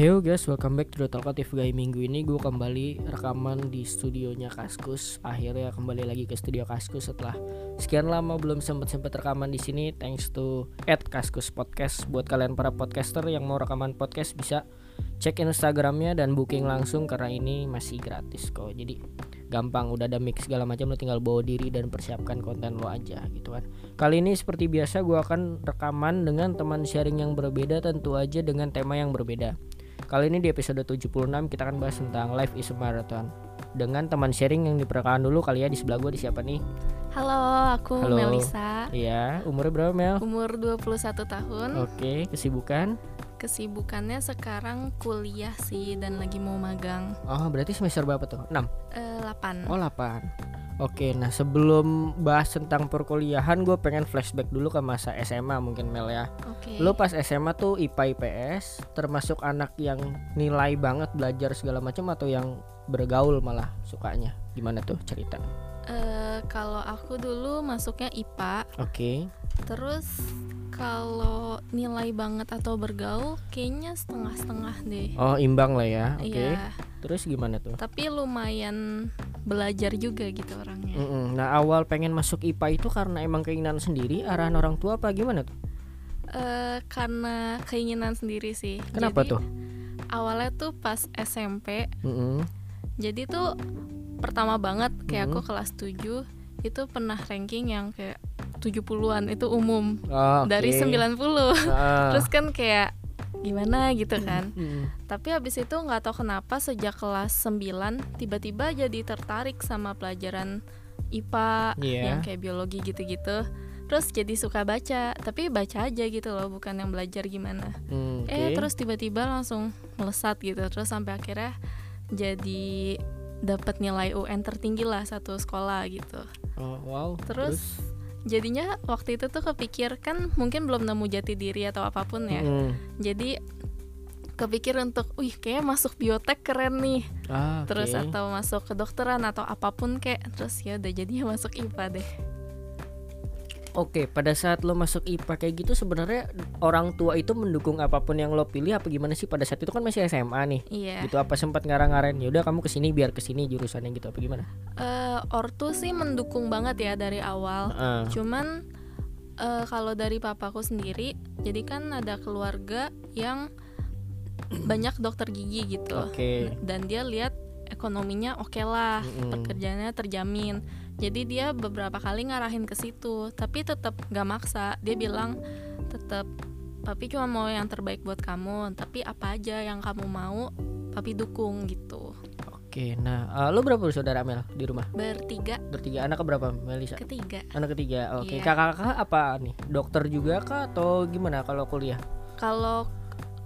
Heyo guys, welcome back to the Talkative Guy Minggu ini gue kembali rekaman di studionya Kaskus. Akhirnya kembali lagi ke studio Kaskus setelah sekian lama belum sempat-sempat rekaman di sini. Thanks to at Kaskus Podcast. Buat kalian para podcaster yang mau rekaman podcast bisa cek Instagramnya dan booking langsung karena ini masih gratis kok. Jadi gampang udah ada mix segala macam lo tinggal bawa diri dan persiapkan konten lo aja gitu kan. Kali ini seperti biasa gue akan rekaman dengan teman sharing yang berbeda tentu aja dengan tema yang berbeda. Kali ini di episode 76 kita akan bahas tentang life is a marathon dengan teman sharing yang diperkenalkan dulu kali ya di sebelah gue di siapa nih? Halo, aku Halo. Melisa. Iya, umurnya berapa Mel? Umur 21 tahun. Oke, kesibukan? Kesibukannya sekarang kuliah sih dan lagi mau magang. Oh, berarti semester berapa tuh? 6. Eh 8. Oh, 8. Oke, nah sebelum bahas tentang perkuliahan gue pengen flashback dulu ke masa SMA mungkin Mel ya. Oke. Lo pas SMA tuh IPA IPS termasuk anak yang nilai banget belajar segala macam atau yang bergaul malah sukanya? Gimana tuh cerita? Eh, kalau aku dulu masuknya IPA, Oke. terus kalau nilai banget atau bergaul kayaknya setengah-setengah deh. Oh, imbang lah ya. Oke. Iya. Terus gimana tuh? Tapi lumayan belajar juga gitu orangnya. Mm-mm. Nah, awal pengen masuk IPA itu karena emang keinginan sendiri, arahan orang tua apa gimana tuh? Eh, karena keinginan sendiri sih. Kenapa Jadi, tuh? Awalnya tuh pas SMP Mm-mm. Jadi tuh pertama banget kayak Hmm. aku kelas 7 itu pernah ranking yang kayak 70-an itu umum Oh, oke. dari 90. Ah. Terus kan kayak gimana gitu kan. Mm. Tapi habis itu nggak tahu kenapa sejak kelas 9 tiba-tiba jadi tertarik sama pelajaran IPA Iya. yang kayak biologi gitu-gitu. Terus jadi suka baca, tapi baca aja gitu loh, bukan yang belajar gimana. Mm, Eh oke. terus tiba-tiba langsung melesat gitu terus sampai akhirnya jadi dapat nilai UN tertinggi lah satu sekolah gitu Oh, wow. terus, jadinya waktu itu tuh kepikir kan mungkin belum nemu jati diri atau apa pun ya Mm. jadi kepikir untuk wih kayak masuk biotek keren nih Ah, oke. terus atau masuk kedokteran atau apa pun kayak terus ya udah jadinya masuk IPA deh Oke, pada saat lo masuk IPA kayak gitu sebenarnya orang tua itu mendukung apa pun yang lo pilih apa gimana sih pada saat itu kan masih SMA nih. iya Gitu apa sempat ngarang-ngarain ya udah kamu ke sini biar ke sini jurusannya gitu apa gimana? Eh, ortu sih mendukung banget ya dari awal Ah, Cuman eh, kalau dari papaku sendiri, jadi kan ada keluarga yang banyak dokter gigi gitu. Oke. Dan dia lihat ekonominya oke lah, Mm-mm. pekerjaannya terjamin. Jadi dia beberapa kali ngarahin ke situ, tapi tetap gak maksa. Dia bilang tetap papi cuma mau yang terbaik buat kamu, tapi apa aja yang kamu mau, papi dukung gitu. Oke, nah eh, lo berapa bersaudara Mel di rumah? Bertiga, Bertiga anak berapa Melisa? ketiga. Anak ketiga. Oke, Iya. kakak-kakak apa nih? Dokter juga kah atau gimana kalau kuliah? Kalau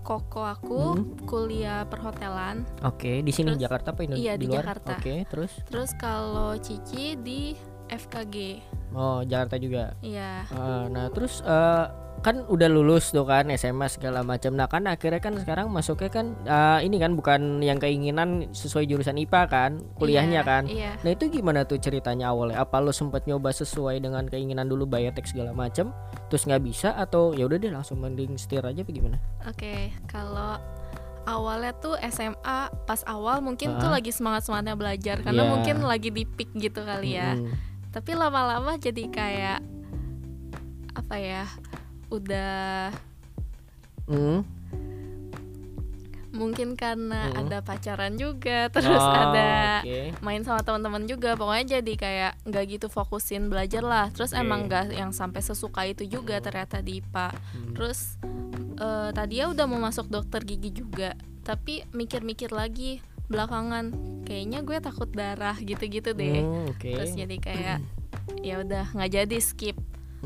koko aku Hmm. kuliah perhotelan, Oke, di sini Terus- Jakarta apa Indo- iya, di di luar? Jakarta. Oke, terus Terus kalau Cici di FKG. oh Jakarta juga. Iya. Eh, nah, terus eh, kan udah lulus tuh kan SMA segala macam. Nah, kan akhirnya kan sekarang masuknya kan eh, ini kan bukan yang keinginan sesuai jurusan IPA kan, kuliahnya Iya, kan. Iya. Nah, itu gimana tuh ceritanya awalnya? Apa lo sempat nyoba sesuai dengan keinginan dulu biotek segala macam, terus nggak bisa atau ya udah deh langsung mending setir aja apa gimana? Oke, kalau awalnya tuh SMA pas awal mungkin tuh Ah. lagi semangat-semangatnya belajar karena Iya. mungkin lagi di peak gitu kali ya. Mm-mm. Tapi lama-lama jadi kayak apa ya? Udah Mm. mungkin karena Mm. ada pacaran juga, terus Oh, ada oke. main sama teman-teman juga pokoknya jadi kayak nggak gitu fokusin belajar lah terus Oke. emang nggak yang sampai sesuka itu juga ternyata di IPA Hmm. terus eh, tadi ya udah mau masuk dokter gigi juga tapi mikir-mikir lagi belakangan kayaknya gue takut darah gitu-gitu deh Hmm, oke. terus jadi kayak ya udah nggak jadi skip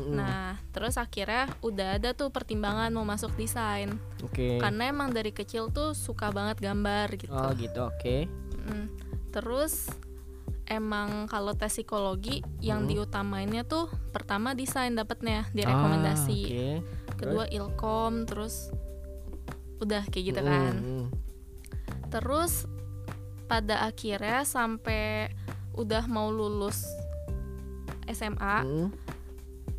Nah terus akhirnya udah ada tuh pertimbangan mau masuk desain Oke. karena emang dari kecil tuh suka banget gambar gitu Oh gitu, oke. Mm. Terus emang kalau tes psikologi yang Hmm. diutamainnya tuh pertama desain dapatnya direkomendasi, Ah, oke. kedua ilkom, terus udah kayak gitu Mm, kan. Terus pada akhirnya sampai udah mau lulus SMA, Mm.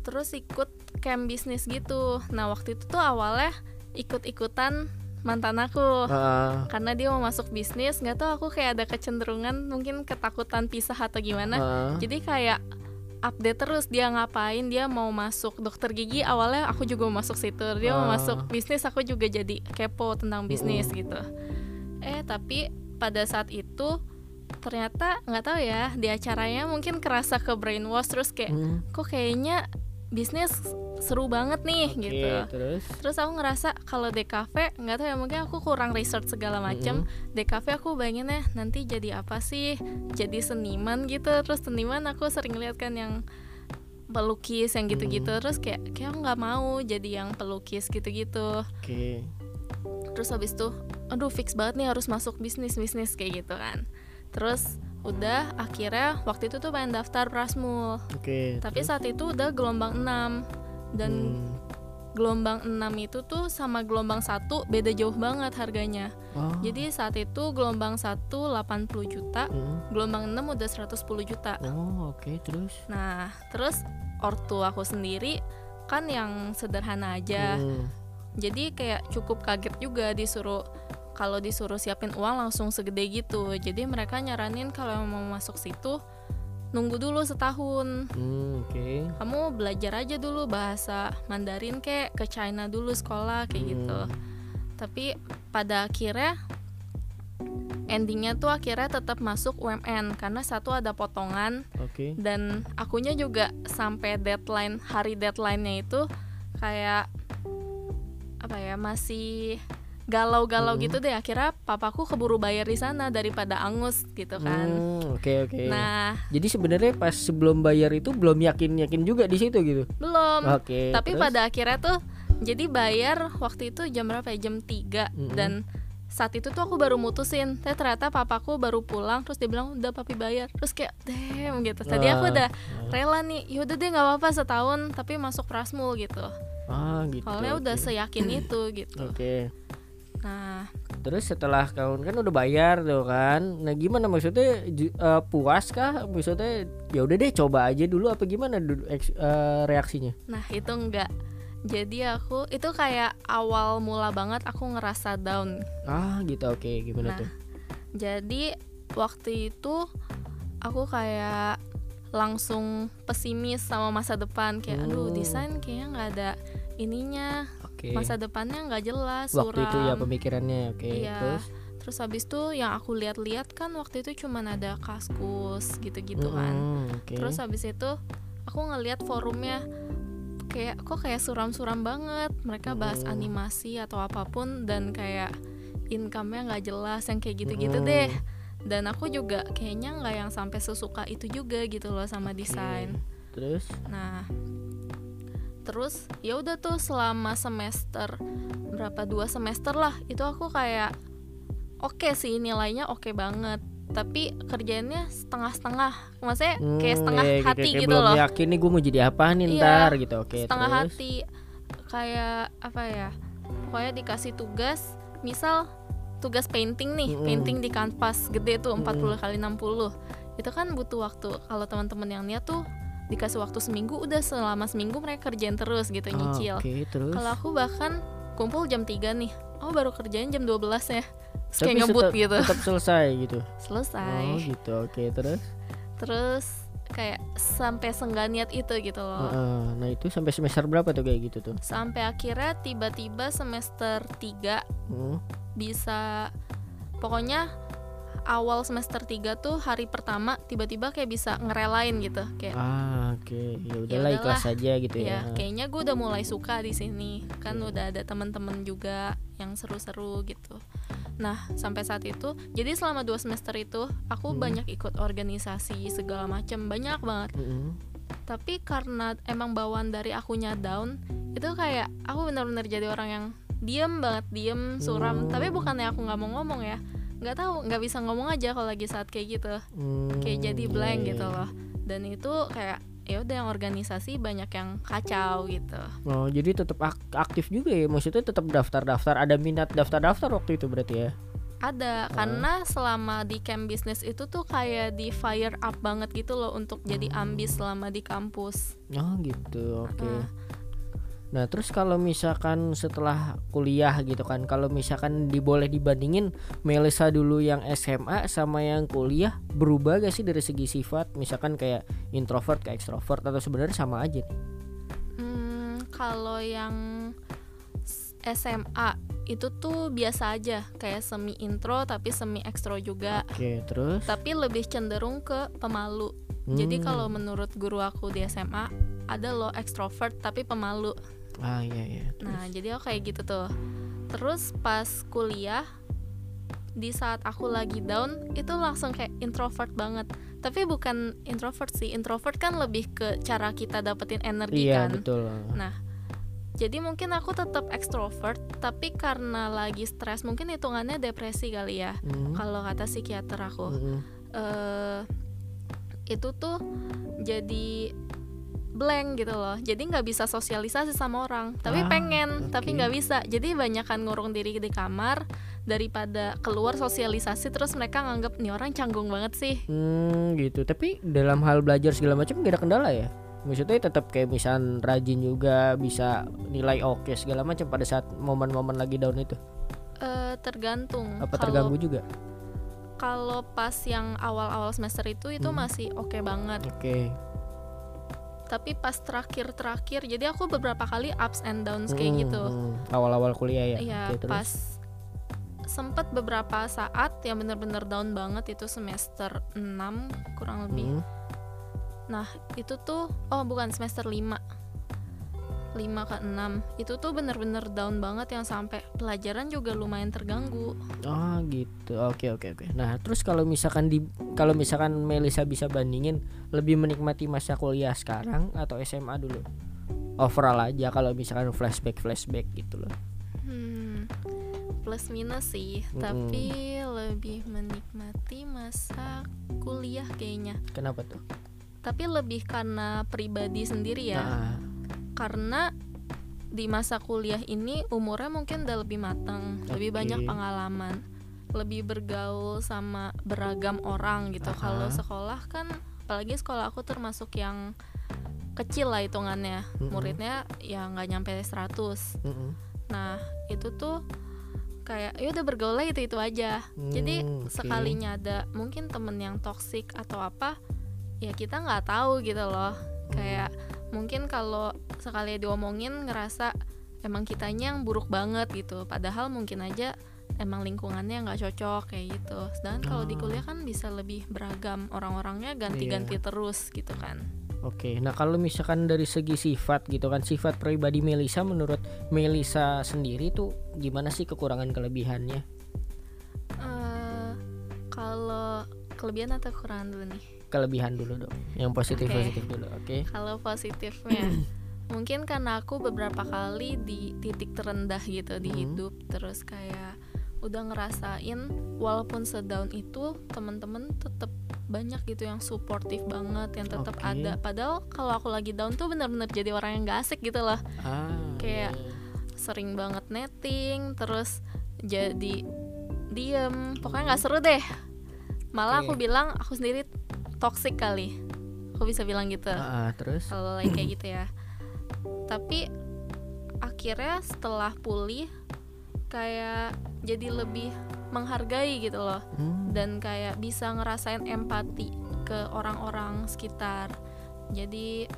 Terus ikut camp bisnis gitu. Nah waktu itu tuh awalnya ikut-ikutan mantan aku. Ah, karena dia mau masuk bisnis nggak tahu aku kayak ada kecenderungan mungkin ketakutan pisah atau gimana. Ah. jadi kayak update terus dia ngapain dia mau masuk dokter gigi awalnya aku juga mau masuk situ. Dia mau Ah. masuk bisnis aku juga jadi kepo tentang bisnis gitu. Eh tapi pada saat itu ternyata nggak tahu ya di acaranya mungkin kerasa ke brainwash terus kayak Hmm, kok kayaknya bisnis seru banget nih oke, gitu. terus? Terus aku ngerasa kalau DKV nggak tahu ya mungkin aku kurang research segala macam DKV aku bayanginnya nanti jadi apa sih? Jadi seniman gitu. Terus seniman aku sering lihat kan yang pelukis yang gitu-gitu. Terus kayak kayak aku nggak mau jadi yang pelukis gitu-gitu. Oke. Terus habis itu aduh fix banget nih harus masuk bisnis bisnis kayak gitu kan. Terus udah akhirnya waktu itu tuh pengen daftar Prasmul oke tapi terus? saat itu udah gelombang 6 dan Hmm. gelombang 6 itu tuh sama gelombang 1 beda jauh banget harganya. Oh, Jadi saat itu gelombang 1 80 juta, hmm. gelombang 6 udah 110 juta. oh oke terus Nah, terus ortu aku sendiri kan yang sederhana aja. Hmm. Jadi kayak cukup kaget juga disuruh kalau disuruh siapin uang langsung segede gitu. Jadi mereka nyaranin kalau mau masuk situ nunggu dulu setahun. Hmm, oke Kamu belajar aja dulu bahasa Mandarin kek ke China dulu sekolah kayak Hmm. gitu. Tapi pada akhirnya endingnya tuh akhirnya tetap masuk UMN karena satu ada potongan oke dan akunya juga sampai deadline hari deadline-nya itu kayak apa ya masih galau-galau Hmm. gitu deh akhirnya papaku keburu bayar di sana daripada angus gitu kan. Hmm, oke oke. Nah. Jadi sebenarnya pas sebelum bayar itu belum yakin yakin juga di situ gitu? Belum. Oke tapi terus? pada akhirnya tuh jadi bayar waktu itu jam berapa ya? Jam 3 Mm-mm. dan saat itu tuh aku baru mutusin. Tapi ternyata papaku baru pulang terus dia bilang udah papi bayar. Terus kayak damn gitu. Tadi aku Wah. udah rela nih yaudah deh nggak apa-apa setahun tapi masuk prasmul gitu. Ah gitu. Soalnya oke. udah seyakin itu gitu. Oke nah. Terus setelah kawan kan udah bayar tuh kan. Nah gimana maksudnya? Eh, puas kah? Maksudnya ya udah deh coba aja dulu apa gimana dulu eks- eh, reaksinya? Nah itu enggak. Jadi aku itu kayak awal mula banget aku ngerasa down. Ah gitu. Oke gimana Nah, tuh? Jadi waktu itu aku kayak langsung pesimis sama masa depan. Kayak aduh Hmm. desain kayaknya nggak ada ininya oke masa depannya nggak jelas waktu itu ya suram. pemikirannya oke Iya. terus terus habis itu yang aku lihat-lihat kan waktu itu cuman ada kaskus gitu-gitu kan Mm-mm, oke terus habis itu aku ngelihat forumnya kayak kok kayak suram-suram banget mereka bahas Hmm. animasi atau apa pun dan kayak income-nya nggak jelas yang kayak gitu-gitu Hmm. deh dan aku juga kayaknya nggak yang sampai sesuka itu juga gitu loh sama Oke. desain terus nah terus ya udah tuh selama semester berapa dua semester lah itu aku kayak oke sih nilainya oke banget. Tapi kerjaannya setengah-setengah. Maksudnya kayak Hmm, setengah iya, kayak- hati kayak gitu belum loh. yakin nih gue mau jadi apa nih Iya, ntar gitu. Oke setengah terus? hati kayak apa ya pokoknya dikasih tugas misal tugas painting nih Mm-mm. painting di kanvas gede tuh 40 kali 60 itu kan butuh waktu. Kalau teman-teman yang niat tuh dikasih waktu seminggu udah selama seminggu mereka kerjain terus gitu Ah, nyicil. oke terus? Kalau aku bahkan kumpul jam 3 nih oh baru kerjain jam 12 ya. Terus kayak ngebut tetap- gitu. tetap selesai gitu? Selesai. Oh gitu. Oke terus? Terus kayak sampai senggak niat itu gitu loh. Heeh, nah itu sampai semester berapa tuh kayak gitu tuh? Sampai akhirnya tiba-tiba semester 3 Hmm, bisa pokoknya awal semester 3 tuh hari pertama tiba-tiba kayak bisa ngerelain gitu kayak ah oke ya udahlah udahlah. ikhlas aja gitu ya, ya kayaknya gue udah mulai suka di sini kan udah ada teman-teman juga yang seru-seru gitu nah sampai saat itu jadi selama dua semester itu aku Hmm. banyak ikut organisasi segala macam banyak banget Mm-mm. tapi karena emang bawaan dari akunya down itu kayak aku benar-benar jadi orang yang diem banget diem suram Hmm. tapi bukannya aku nggak mau ngomong ya nggak tahu nggak bisa ngomong aja kalau lagi saat kayak gitu. Hmm, kayak jadi iya, blank iya, gitu iya. loh. Dan itu kayak ya udah yang organisasi banyak yang kacau gitu. Oh jadi tetap ak- aktif juga ya? Maksudnya tetap daftar-daftar ada minat daftar-daftar waktu itu berarti ya? Ada Oh. karena selama di camp bisnis itu tuh kayak di fire up banget gitu loh untuk jadi Hmm. ambis selama di kampus. Oh gitu oke. Nah, Nah terus kalau misalkan setelah kuliah gitu kan Kalau misalkan diboleh dibandingin Melisa dulu yang SMA sama yang kuliah Berubah gak sih dari segi sifat Misalkan kayak introvert ke extrovert Atau sebenarnya sama aja nih Hmm, kalau yang SMA itu tuh biasa aja kayak semi intro tapi semi ekstro juga. Oke terus Tapi lebih cenderung ke pemalu. Jadi Hmm. kalau menurut guru aku di SMA ada loh extrovert tapi pemalu. Ah iya iya Nah, jadi aku kayak gitu tuh. Terus pas kuliah di saat aku lagi down itu langsung kayak introvert banget. Tapi bukan introvert sih. Introvert kan lebih ke cara kita dapetin energi Iya kan. betul Nah, jadi mungkin aku tetap ekstrovert, tapi karena lagi stres, mungkin hitungannya depresi kali ya. Hmm. Kalau kata psikiater aku, Mm-mm. eh itu tuh jadi blank gitu loh. Jadi nggak bisa sosialisasi sama orang, tapi Ah, pengen, tapi oke. nggak bisa. Jadi banyakan ngurung diri di kamar daripada keluar sosialisasi terus mereka nganggap nih orang canggung banget sih. Hmm gitu Tapi dalam hal belajar segala macam gak ada kendala ya Maksudnya tetap kayak misal rajin juga Bisa nilai oke segala macam Pada saat momen-momen lagi down itu Eh, tergantung. Apa Kalau- terganggu juga kalau pas yang awal-awal semester itu itu Hmm. masih oke banget Oke tapi pas terakhir-terakhir jadi aku beberapa kali ups and downs kayak Hmm, gitu hmm. Awal-awal kuliah ya ya Oke, terus? pas sempet beberapa saat yang bener-bener down banget itu semester 6 kurang lebih Hmm. nah itu tuh oh bukan semester 5 5 ke 6 itu tuh bener-bener down banget yang sampai pelajaran juga lumayan terganggu Oh gitu. Oke oke oke. Nah, terus kalau misalkan di kalau misalkan Melisa bisa bandingin lebih menikmati masa kuliah sekarang atau SMA dulu? Overall aja kalau misalkan flashback flashback gitu loh. Hmm, plus minus sih, Mm-mm. tapi lebih menikmati masa kuliah kayaknya. Kenapa tuh? Tapi lebih karena pribadi sendiri ya. Nah, Karena di masa kuliah ini umurnya mungkin udah lebih matang, lebih Oke. banyak pengalaman, lebih bergaul sama beragam orang gitu. Kalau Aha. sekolah kan, apalagi sekolah aku termasuk yang kecil lah hitungannya. Mm-mm. Muridnya ya nggak nyampe 100 mm-mm. Nah itu tuh kayak ya udah bergaulnya itu itu aja. Jadi Hmm, oke. sekalinya ada mungkin temen yang toksik atau apa, ya kita nggak tahu gitu loh. Kayak mungkin kalau sekali diomongin ngerasa emang kitanya yang buruk banget gitu. Padahal mungkin aja emang lingkungannya nggak cocok kayak gitu. Sedangkan kalau di Ah. kuliah kan bisa lebih beragam orang-orangnya ganti-ganti Iya. terus gitu kan. Oke, nah kalau misalkan dari segi sifat gitu kan sifat pribadi Melisa menurut Melisa sendiri tuh gimana sih kekurangan kelebihannya? eh kalau kelebihan atau kekurangan dulu nih? Kelebihan dulu dong, yang positif Oke. positif dulu, oke? Kalau positifnya, mungkin karena aku beberapa kali di titik terendah gitu di Hmm. hidup, terus kayak udah ngerasain walaupun sedown itu teman-teman tetap banyak gitu yang suportif banget, yang tetap Oke. ada. Padahal kalau aku lagi down tuh bener-bener jadi orang yang gak asik gitu loh, Ah, Kayak- iya. sering banget netting, terus jadi diem, pokoknya nggak seru deh. Malah aku Oke. bilang aku sendiri toxic kali, aku bisa bilang gitu. Ah, terus? kalau lagi kayak gitu ya. Tapi akhirnya setelah pulih kayak jadi lebih menghargai gitu loh. Hmm, dan kayak bisa ngerasain empati ke orang-orang sekitar. Jadi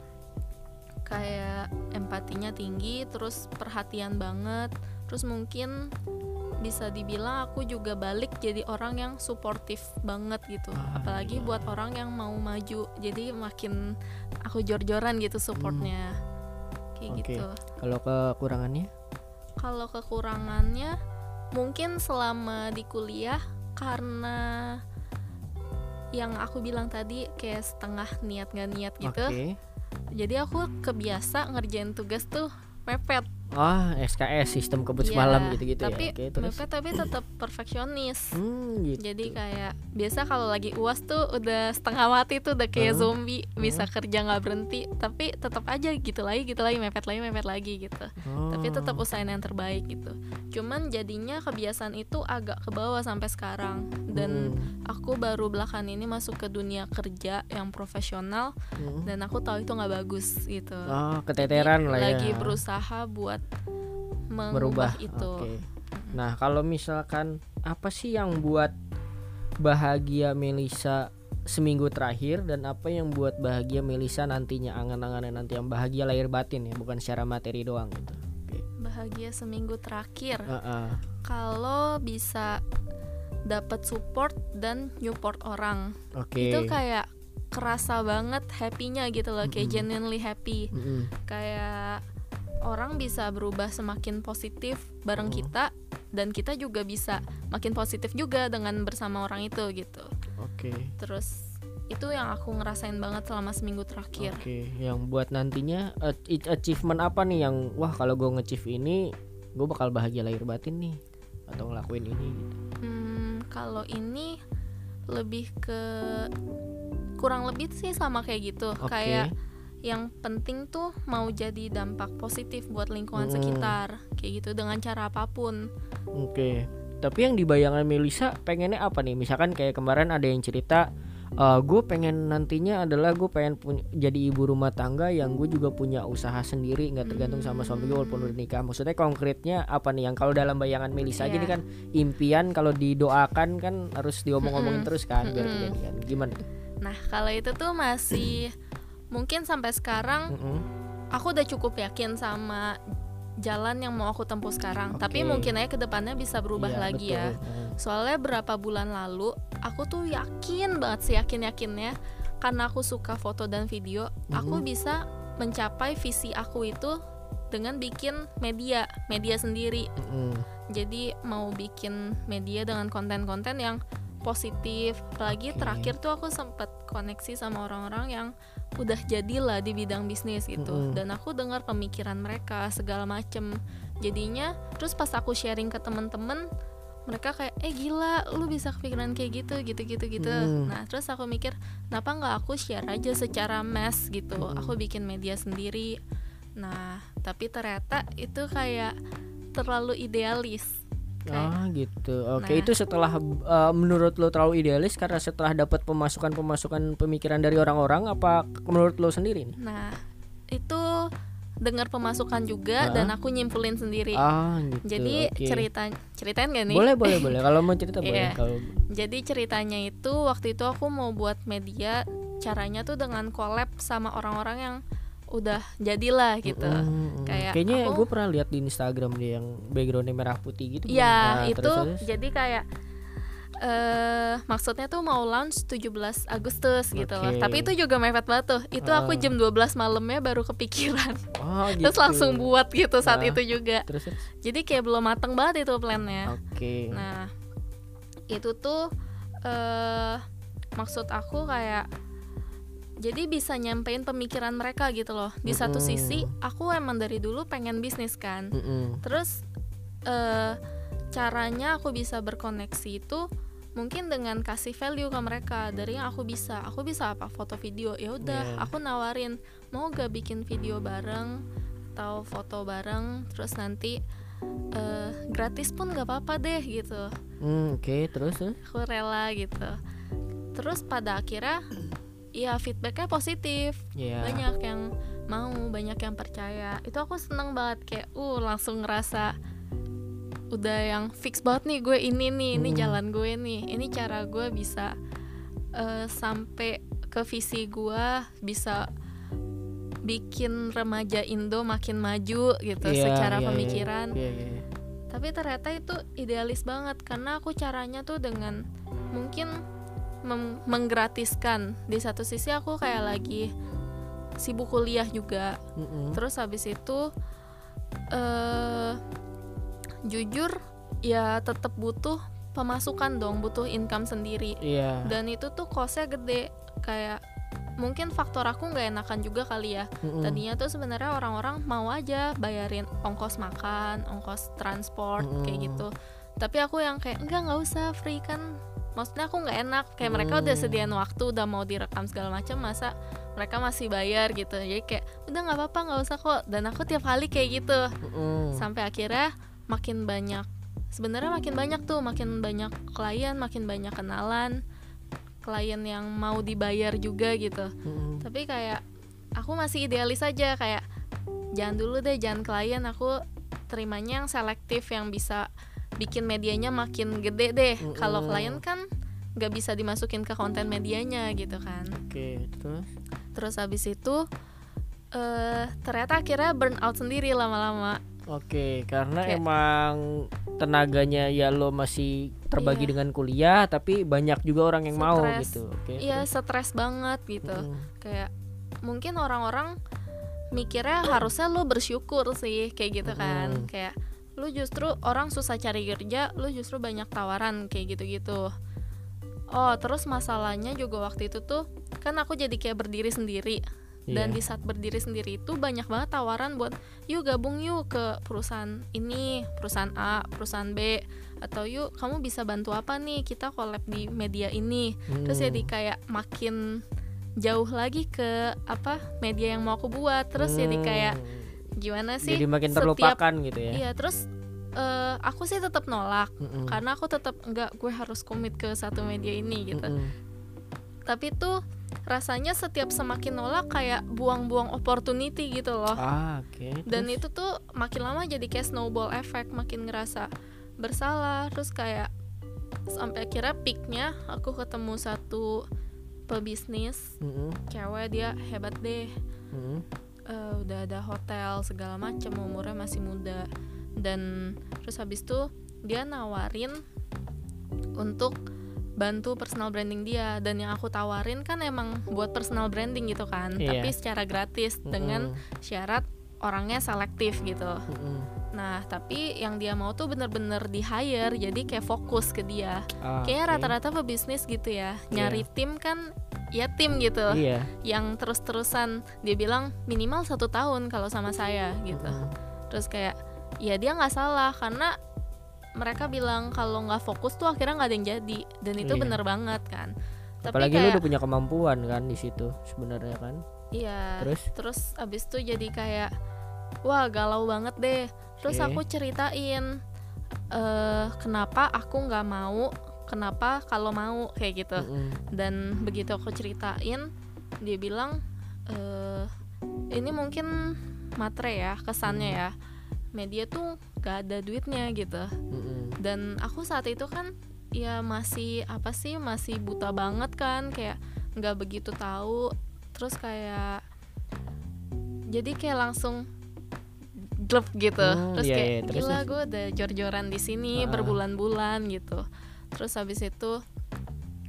kayak empatinya tinggi terus perhatian banget. Terus mungkin bisa dibilang aku juga balik jadi orang yang suportif banget gitu Ah, apalagi iya. buat orang yang mau maju jadi makin aku jor-joran gitu supportnya kayak Hmm. Oke. gitu kalau kekurangannya? kalau kekurangannya mungkin selama di kuliah karena yang aku bilang tadi kayak setengah niat gak niat gitu Oke. jadi aku kebiasa ngerjain tugas tuh mepet ah SKS sistem kebut Iya, semalam gitu-gitu tapi ya oke terus? mepet tapi tetap perfeksionis. Hmm, gitu. jadi kayak biasa kalau lagi uas tuh udah setengah mati tuh udah kayak Hmm. zombie bisa kerja nggak berhenti tapi tetap aja gitu lagi gitu lagi mepet lagi mepet lagi gitu. Tapi tetap Oh. usahain yang terbaik gitu. Cuman jadinya kebiasaan itu agak ke bawah sampai sekarang. Dan Hmm, aku baru belakangan ini masuk ke dunia kerja yang profesional hmm. dan aku tahu itu nggak bagus gitu. Oh Jadi keteteran lah ya. lagi berusaha buat merubah itu Oke. Nah, kalau misalkan apa sih yang buat bahagia Melisa seminggu terakhir dan apa yang buat bahagia Melisa nantinya angan-angannya nanti yang bahagia lahir batin ya, bukan secara materi doang gitu. Bahagia seminggu terakhir Heeh. kalau bisa dapat support dan support orang Oke. itu kayak kerasa banget happynya gitu loh kayak Mm-mm. genuinely happy Mm-mm. kayak orang bisa berubah semakin positif bareng Mm. kita dan kita juga bisa makin positif juga dengan bersama orang itu gitu Oke. terus itu yang aku ngerasain banget selama seminggu terakhir Oke, yang buat nantinya uh, ach- achievement apa nih yang wah kalau gue nge ini gue bakal bahagia lahir batin nih atau ngelakuin ini gitu. Hmm, kalau ini lebih ke kurang lebih sih sama kayak gitu Oke. kayak yang penting tuh mau jadi dampak positif buat lingkungan Hmm. sekitar kayak gitu dengan cara apa pun Oke. Tapi yang dibayangkan Melisa pengennya apa nih? Misalkan kayak kemarin ada yang cerita gue pengen nantinya adalah gue pengen punya, jadi ibu rumah tangga yang gue juga punya usaha sendiri nggak tergantung sama suami gue walaupun udah nikah. Maksudnya konkretnya apa nih yang kalau dalam bayangan Melisa aja Iya. ini kan impian kalau didoakan kan harus diomong-omongin Mm-mm. terus kan biar Mm-mm. kejadian. Gimana nah kalau itu tuh masih mungkin sampai sekarang Mm-mm. aku udah cukup yakin sama jalan yang mau aku tempuh sekarang tapi Oke. mungkin aja ke depannya bisa berubah Iya, lagi betul. ya Mm. Soalnya berapa bulan lalu aku tuh yakin banget sih yakin-yakinnya karena aku suka foto dan video, aku Mhm. bisa mencapai visi aku itu dengan bikin media, media sendiri. Mm-mm. Jadi mau bikin media dengan konten-konten yang positif. Apalagi Oke. terakhir tuh aku sempet koneksi sama orang-orang yang udah jadilah di bidang bisnis gitu. Mm-mm. Dan aku dengar pemikiran mereka segala macem. Jadinya terus pas aku sharing ke temen-temen mereka kayak eh gila lu bisa kepikiran kayak gitu gitu gitu gitu Hmm. nah terus aku mikir kenapa nggak aku share aja secara mass gitu Hmm. aku bikin media sendiri nah tapi ternyata itu kayak terlalu idealis Ah gitu. Oke, Nah. itu setelah uh, menurut lo terlalu idealis karena setelah dapat pemasukan-pemasukan pemikiran dari orang-orang apa menurut lo sendiri nih? nah itu dengar pemasukan juga dan aku nyimpulin sendiri Ah gitu. jadi oke. cerita ceritain gak nih Boleh, boleh, boleh. Kalau mau cerita boleh. Iya. Kalau Jadi ceritanya itu waktu itu aku mau buat media caranya tuh dengan collab sama orang-orang yang udah jadilah gitu. Mm, mm, mm. Kayak kayaknya aku- gue pernah lihat di Instagram dia yang backgroundnya merah putih gitu. Iya, Nah, itu terus, terus? jadi kayak eh maksudnya tuh mau launch 17 Agustus gitu loh. Tapi itu juga mepet banget tuh. Itu aku Ah. jam 12 malamnya baru kepikiran. Oh, gitu. Terus langsung buat gitu saat Ah. itu juga. Terus, terus. Jadi kayak belum mateng banget itu plannya. Oke. Nah, itu tuh eh maksud aku kayak jadi bisa nyampein pemikiran mereka gitu loh. Di satu Mm-mm. sisi aku emang dari dulu pengen bisnis kan. Mm-mm. Terus eh caranya aku bisa berkoneksi itu mungkin dengan kasih value ke mereka dari yang aku bisa. Aku bisa apa? Foto video. Ya udah, Yeah. aku nawarin mau gak bikin video bareng atau foto bareng terus nanti eh gratis pun gak apa-apa deh gitu Hmm, Oke, terus, terus. aku rela gitu terus pada akhirnya ya feedbacknya positif Ya. banyak yang mau banyak yang percaya itu aku seneng banget kayak uh langsung ngerasa udah yang fix banget nih gue ini nih ini Hmm. jalan gue nih ini cara gue bisa eh, sampai ke visi gue bisa bikin remaja Indo makin maju gitu Iya, secara iya, iya. pemikiran Iya, iya, iya. tapi ternyata itu idealis banget karena aku caranya tuh dengan mungkin menggratiskan di satu sisi aku kayak lagi sibuk kuliah juga Mm-mm. terus habis itu eh jujur ya tetap butuh pemasukan dong butuh income sendiri Iya. dan itu tuh kosnya gede kayak mungkin faktor aku nggak enakan juga kali ya Mm-mm. tadinya tuh sebenarnya orang-orang mau aja bayarin ongkos makan ongkos transport kayak Mm-mm. gitu tapi aku yang kayak enggak nggak usah free kan maksudnya aku nggak enak kayak mereka udah Mm. sediain waktu udah mau direkam segala macam masa mereka masih bayar gitu jadi kayak udah nggak apa-apa nggak usah kok dan aku tiap kali kayak gitu Mm-mm. sampai akhirnya makin banyak sebenarnya makin banyak tuh makin banyak klien makin banyak kenalan klien yang mau dibayar juga gitu Mm-mm. tapi kayak aku masih idealis aja kayak jangan dulu deh jangan klien aku terimanya yang selektif yang bisa bikin medianya makin gede deh kalau Mm-mm. klien kan nggak bisa dimasukin ke konten medianya gitu kan Oke, terus terus habis itu eh ternyata akhirnya burn out sendiri lama-lama Oke, karena Kayak- emang tenaganya ya lo masih terbagi Iya. dengan kuliah, tapi banyak juga orang yang mau Stres. gitu. Oke. iya stres banget gitu Mm-mm. kayak mungkin orang-orang mikirnya harusnya lu bersyukur sih kayak gitu kan Mm. kayak lu justru orang susah cari kerja lu justru banyak tawaran kayak gitu-gitu oh terus masalahnya juga waktu itu tuh kan aku jadi kayak berdiri sendiri dan Iya. di saat berdiri sendiri itu banyak banget tawaran buat yuk gabung yuk ke perusahaan ini perusahaan A perusahaan B atau yuk kamu bisa bantu apa nih kita collab di media ini terus Hmm. jadi kayak makin jauh lagi ke apa media yang mau aku buat terus jadi kayak Hmm. Gimana sih jadi makin setiap- terlupakan gitu ya. iya terus eh, aku sih tetap nolak Mm-mm. karena aku tetap enggak gue harus komit ke satu media ini gitu Mm-mm. tapi tuh rasanya setiap semakin nolak kayak buang-buang opportunity gitu loh Ah, oke. dan itu tuh makin lama jadi kayak snowball effect makin ngerasa bersalah terus kayak sampai akhirnya peaknya aku ketemu satu pebisnis Mm-mm. cewek dia hebat deh Mm-mm. Eh, udah ada hotel segala macam umurnya masih muda dan terus habis itu dia nawarin untuk bantu personal branding dia dan yang aku tawarin kan emang buat personal branding gitu kan Iya. tapi secara gratis dengan Mm-mm. syarat orangnya selektif gitu Mm-mm. nah tapi yang dia mau tuh bener-bener di hire jadi kayak fokus ke dia Ah, kayaknya rata-rata pebisnis gitu ya Iya. nyari tim kan ya tim gitu Iya. yang terus-terusan dia bilang minimal satu tahun kalau sama saya gitu terus kayak ya dia nggak salah karena mereka bilang kalau nggak fokus tuh akhirnya nggak ada yang jadi dan itu Iya. bener banget kan tapi Apalagi lu kayak udah punya kemampuan kan di situ sebenarnya kan. iya Terus? terus abis itu jadi kayak wah galau banget deh terus Oke. aku ceritain eh kenapa aku nggak mau kenapa kalau mau kayak gitu Mm-mm. dan begitu aku ceritain dia bilang eh ini mungkin matre ya kesannya Hmm. ya media tuh gak ada duitnya gitu Mm-mm. dan aku saat itu kan ya masih apa sih masih buta banget kan kayak nggak begitu tahu terus kayak jadi kayak langsung glep gitu Hmm, terus iya, kayak iya. Terus, gila gue udah jor-joran di sini Ah. berbulan-bulan gitu terus habis itu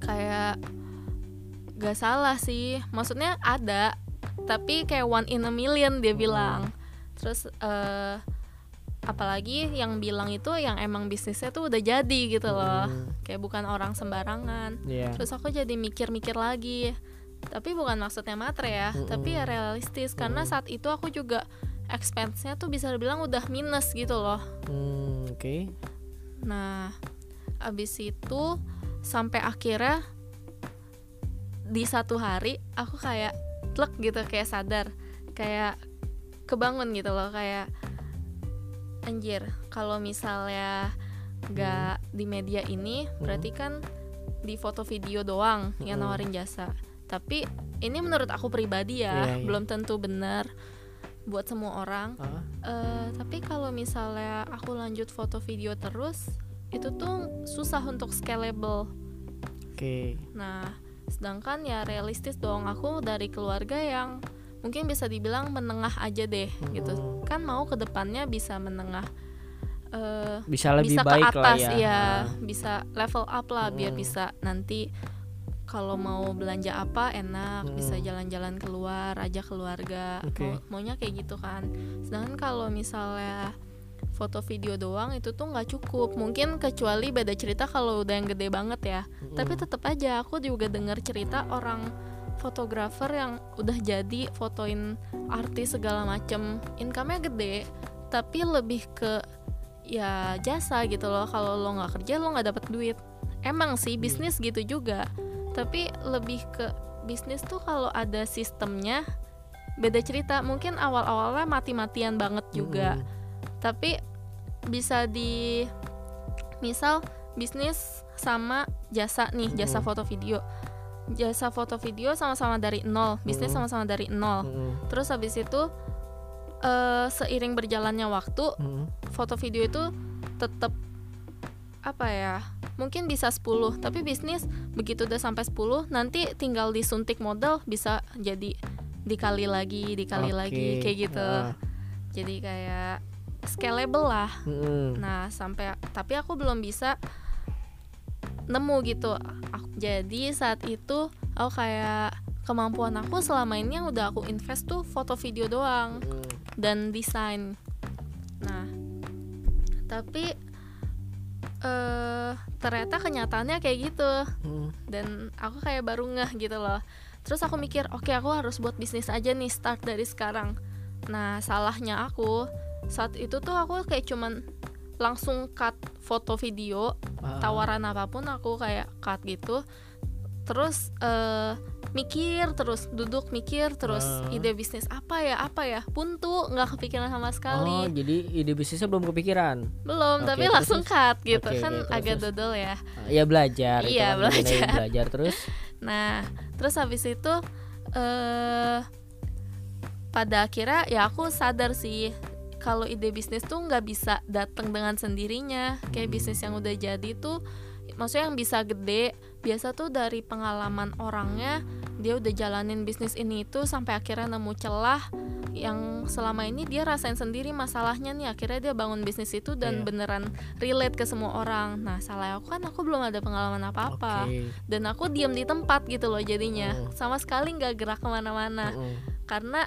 kayak gak salah sih maksudnya ada tapi kayak one in a million dia bilang terus eh apalagi yang bilang itu yang emang bisnisnya tuh udah jadi gitu loh Hmm. kayak bukan orang sembarangan Iya. terus aku jadi mikir-mikir lagi tapi bukan maksudnya matre ya Mm-mm. tapi ya realistis karena Mm. saat itu aku juga expense-nya tuh bisa dibilang udah minus gitu loh Hmm, Oke. Nah, abis itu sampai akhirnya di satu hari aku kayak tlek gitu kayak sadar. Kayak kebangun gitu loh kayak anjir kalau misalnya nggak di media ini berarti kan di foto video doang yang Hmm. nawarin jasa. Tapi ini menurut aku pribadi ya Iya, iya. belum tentu benar buat semua orang. Ah, Eh, tapi kalau misalnya aku lanjut foto video terus itu tuh susah untuk scalable Oke. nah sedangkan ya realistis dong aku dari keluarga yang mungkin bisa dibilang menengah aja deh gitu Mm-mm. kan mau ke depannya bisa menengah eh, Bisa lebih bisa baik ke atas lah ya. ya Ah. bisa level up lah biar Mm. bisa nanti kalau mau belanja apa enak bisa Mm. jalan-jalan keluar aja keluarga Oke. Mau- maunya kayak gitu kan sedangkan kalau misalnya foto video doang itu tuh nggak cukup. Mungkin kecuali beda cerita kalau udah yang gede banget ya. Tapi Mm. tetap aja aku juga dengar cerita orang fotografer yang udah jadi fotoin artis segala macem. Income-nya gede tapi lebih ke ya jasa gitu loh. Kalau lo nggak kerja lo nggak dapat duit. Emang sih bisnis gitu juga. Tapi lebih ke bisnis tuh kalau ada sistemnya beda cerita. Mungkin awal-awalnya mati-matian banget juga. Mm-mm. Tapi bisa di misal bisnis sama jasa nih jasa Mm-mm. foto video jasa foto video sama-sama dari nol bisnis sama-sama dari nol Mm-mm. terus habis itu eh, seiring berjalannya waktu Mm-mm. foto video itu tetap apa ya mungkin bisa 10 tapi bisnis begitu udah sampai 10 nanti tinggal disuntik modal bisa jadi dikali lagi dikali Oke. lagi kayak gitu Ah. jadi kayak scalable lah Mm-mm. nah sampai tapi aku belum bisa nemu gitu Aku- jadi saat itu aku kayak kemampuan aku selama ini yang udah aku invest tuh foto video doang Mm. dan desain. Nah, tapi eh ternyata kenyataannya kayak gitu Mm. dan aku kayak baru ngeh gitu loh. Terus aku mikir, oke aku harus buat bisnis aja nih start dari sekarang. Nah, salahnya aku saat itu tuh aku kayak cuman langsung cut foto video Ah. tawaran apa pun aku kayak cut gitu terus eh, mikir terus duduk mikir terus Ah. ide bisnis apa ya apa ya buntu nggak kepikiran sama Oh, sekali jadi ide bisnisnya belum kepikiran. belum Oke, tapi terus, langsung cut gitu Oke, kan terus, agak dodol ya Ya belajar. itu Iya, kan belajar. belajar terus. nah terus habis itu eh pada akhirnya ya aku sadar sih kalau ide bisnis tuh nggak bisa datang dengan sendirinya. Kayak bisnis yang udah jadi tuh maksudnya yang bisa gede biasa tuh dari pengalaman orangnya dia udah jalanin bisnis ini itu sampai akhirnya nemu celah yang selama ini dia rasain sendiri masalahnya nih. Akhirnya dia bangun bisnis itu dan Iya. beneran relate ke semua orang. Nah salah aku kan aku belum ada pengalaman apa-apa. Oke. dan aku diam di tempat gitu loh jadinya. Sama sekali nggak gerak ke mana-mana. Mm-mm. karena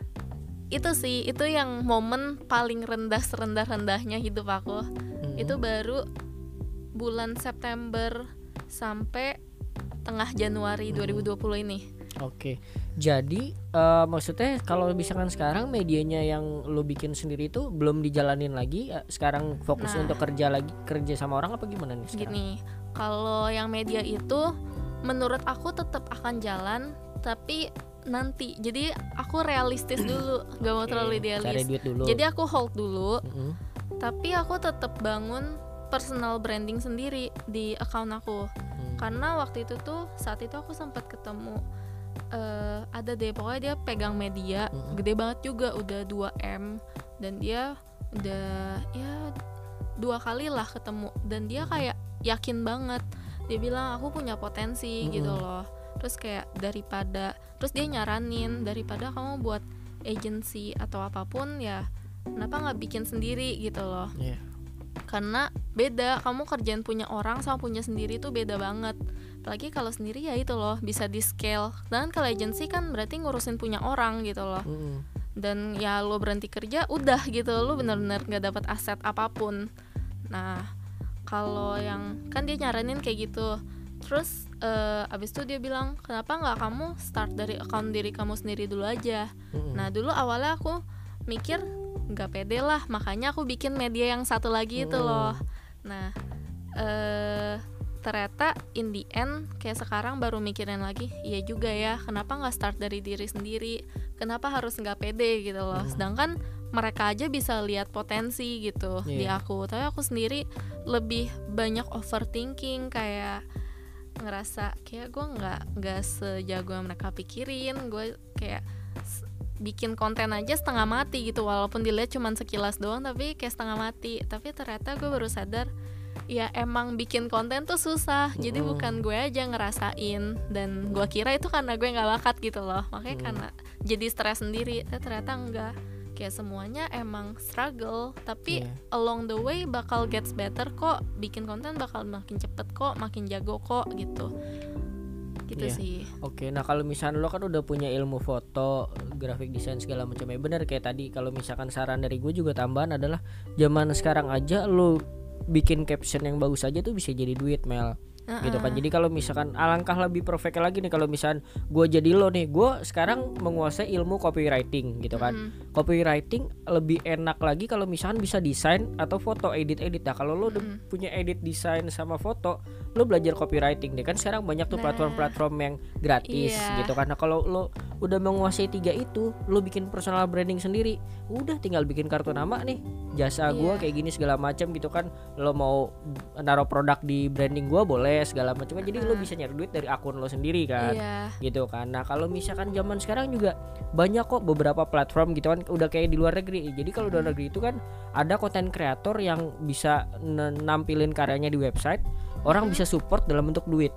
itu sih itu yang momen paling rendah serendah rendahnya hidup aku Mm-mm. itu baru bulan September sampai tengah Januari Mm. 2020 ini Oke, jadi eh, maksudnya kalau misalkan sekarang medianya yang lo bikin sendiri itu belum dijalanin lagi, eh, sekarang fokus Nah. untuk kerja lagi kerja sama orang apa gimana nih sekarang? gini kalau yang media itu menurut aku tetap akan jalan tapi nanti jadi aku realistis dulu gak mau terlalu cari idealis duit dulu. jadi aku hold dulu Mm-mm. tapi aku tetap bangun personal branding sendiri di account aku Mm. karena waktu itu tuh saat itu aku sempat ketemu eh, ada deh pokoknya dia pegang media Mm-mm. gede banget juga udah 2 m dan dia udah ya dua kali lah ketemu dan dia kayak yakin banget dia bilang aku punya potensi Mm-mm. gitu loh terus kayak daripada terus dia nyaranin daripada kamu buat agency atau apa pun ya kenapa nggak bikin sendiri gitu loh. Iya. karena beda kamu kerjaan punya orang sama punya sendiri tuh beda banget. Apalagi kalau sendiri ya itu loh bisa di scale. Dan kalau agency kan berarti ngurusin punya orang gitu loh. Mm-mm. dan ya lo berhenti kerja udah gitu lo bener-bener nggak dapat aset apa pun. Nah kalau yang kan dia nyaranin kayak gitu terus eh, abis itu dia bilang kenapa nggak kamu start dari account diri kamu sendiri dulu aja Mm-mm. Nah dulu awalnya aku mikir nggak pede lah, makanya aku bikin media yang satu lagi itu Hmm. loh. Nah eh ternyata in the end kayak sekarang baru mikirin lagi, iya juga ya, kenapa nggak start dari diri sendiri? Kenapa harus nggak pede gitu loh? Hmm. Sedangkan mereka aja bisa lihat potensi gitu di Iya. aku, tapi aku sendiri lebih banyak overthinking kayak ngerasa kayak gue nggak nggak sejago yang mereka pikirin. Gue kayak bikin konten aja setengah mati gitu. Walaupun dilihat cuman sekilas doang tapi kayak setengah mati. Tapi ternyata gue baru sadar ya emang bikin konten tuh susah. Jadi Mm-mm. bukan gue aja ngerasain. Dan gue kira itu karena gue nggak bakat gitu loh. Makanya Mm. karena jadi stres sendiri. Tapi ternyata enggak kayak semuanya emang struggle tapi Iya. along the way bakal gets better kok bikin konten bakal makin cepet kok makin jago kok gitu gitu Iya. sih Oke, nah kalau misalnya lo kan udah punya ilmu foto, grafik desain segala macam ya bener kayak tadi kalau misalkan saran dari gue juga tambahan adalah zaman sekarang aja lo bikin caption yang bagus aja tuh bisa jadi duit Mel. Gitu kan. Jadi kalau misalkan alangkah lebih perfect lagi nih kalau misalkan gue jadi lo nih gue sekarang menguasai ilmu copywriting gitu kan. Copywriting lebih enak lagi kalau misalkan bisa desain atau foto edit edit nah kalau lo udah Mm. punya edit desain sama foto lo belajar copywriting deh kan sekarang banyak tuh Nah. platform-platform yang gratis Iya. gitu karena kalau lo udah menguasai tiga itu lo bikin personal branding sendiri udah tinggal bikin kartu nama nih jasa gua Iya. kayak gini segala macam gitu kan lo mau naruh produk di branding gua boleh segala macam jadi lo Uh-uh. bisa nyari duit dari akun lo sendiri kan Iya. gitu kan nah kalau misalkan zaman sekarang juga banyak kok beberapa platform gitu kan udah kayak di luar negeri jadi kalau di luar negeri itu kan ada konten kreator yang bisa nampilin karyanya di website orang bisa support dalam bentuk duit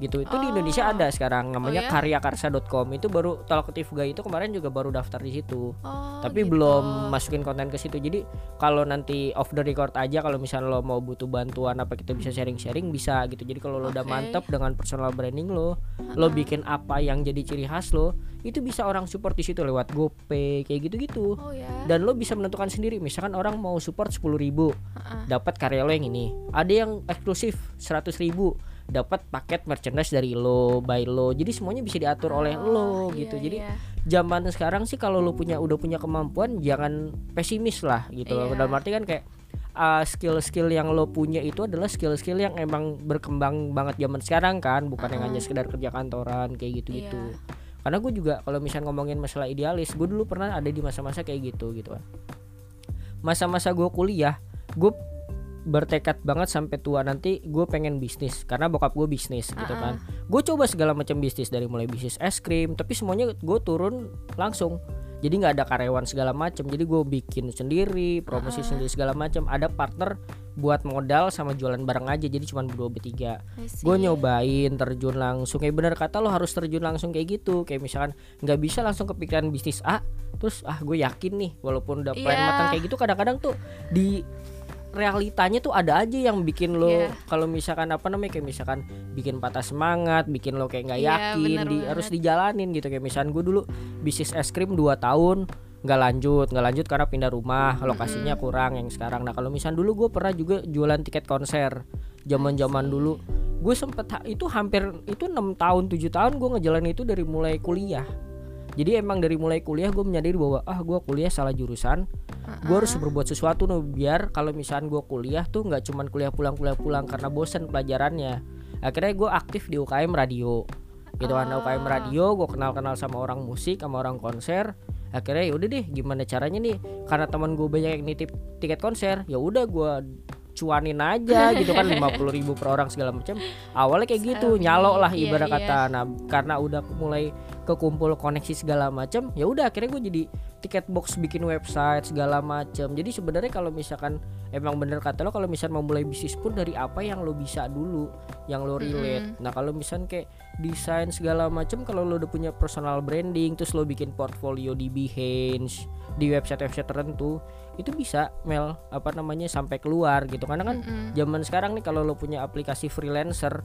gitu itu di Oh. Indonesia ada sekarang namanya Oh ya? karyakarsa.com itu baru talkative guy itu kemarin juga baru daftar di situ Oh, tapi gitu. belum masukin konten ke situ jadi kalau nanti off the record aja kalau misalnya lo mau butuh bantuan apa kita bisa sharing-sharing bisa gitu jadi kalau lo udah Oke. mantep dengan personal branding lo lo bikin apa yang jadi ciri khas lo itu bisa orang support di situ lewat GoPay kayak gitu-gitu Oh ya. dan lo bisa menentukan sendiri misalkan orang mau support 10.000 ribu Heeh. dapat karya lo yang ini ada yang eksklusif 100.000 ribu dapat paket merchandise dari lo by lo jadi semuanya bisa diatur oleh lo Oh, gitu iya, jadi iya. zaman sekarang sih kalau lo punya udah punya kemampuan jangan pesimis lah gitu loh Iya. dalam arti kan kayak uh, skill-skill yang lo punya itu adalah skill-skill yang emang berkembang banget zaman sekarang kan bukan yang Uh-uh. hanya sekedar kerja kantoran kayak gitu-gitu Iya. karena gue juga kalau misalnya ngomongin masalah idealis gue dulu pernah ada di masa-masa kayak gitu gitu kan masa-masa gue kuliah gue bertekad banget sampai tua nanti gue pengen bisnis karena bokap gue bisnis gitu Uh-uh. kan gue coba segala macam bisnis dari mulai bisnis es krim tapi semuanya gue turun langsung jadi nggak ada karyawan segala macam jadi gue bikin sendiri promosi Uh-uh. sendiri segala macam ada partner buat modal sama jualan bareng aja jadi cuma berdua bertiga gue nyobain terjun langsung kayak bener kata lo harus terjun langsung kayak gitu kayak misalkan nggak bisa langsung kepikiran bisnis A terus ah gue yakin nih walaupun udah plan Iya. matang kayak gitu kadang-kadang tuh di realitanya tuh ada aja yang bikin lo Iya. kalau misalkan apa namanya kayak misalkan bikin patah semangat bikin lo kayak nggak Iya, yakin di, banget. harus dijalanin gitu. Kayak misalkan gue dulu bisnis es krim 2 tahun nggak lanjut nggak lanjut karena pindah rumah lokasinya kurang yang sekarang. Nah kalau misalkan dulu gue pernah juga jualan tiket konser zaman zaman dulu. Gue sempet itu hampir itu enam tahun tujuh tahun gue ngejalanin itu dari mulai kuliah jadi emang dari mulai kuliah gue menyadari bahwa ah gue kuliah salah jurusan. Gue harus berbuat sesuatu nih biar kalau misalkan gue kuliah tuh nggak cuman kuliah pulang kuliah pulang karena bosan pelajarannya. Akhirnya gue aktif di UKM radio. Gitu kan UKM radio gue kenal kenal sama orang musik sama orang konser. Akhirnya ya udah deh gimana caranya nih? Karena teman gue banyak yang nitip tiket konser ya udah gue cuanin aja gitu kan 50.000 ribu per orang segala macam. Awalnya kayak gitu nyalok lah iya, ibarat iya. kata. Nah karena udah mulai kekumpul koneksi segala macam ya udah akhirnya gue jadi tiket box bikin website segala macam jadi sebenarnya kalau misalkan emang bener kata lo kalau misalnya mau mulai bisnis pun dari apa yang lo bisa dulu yang lo relate. Nah kalau misalnya kayak desain segala macam kalau lo udah punya personal branding terus lo bikin portfolio di Behance di website-website tertentu itu bisa Mel apa namanya sampai keluar gitu. Karena kan Mm-mm. zaman sekarang nih kalau lo punya aplikasi freelancer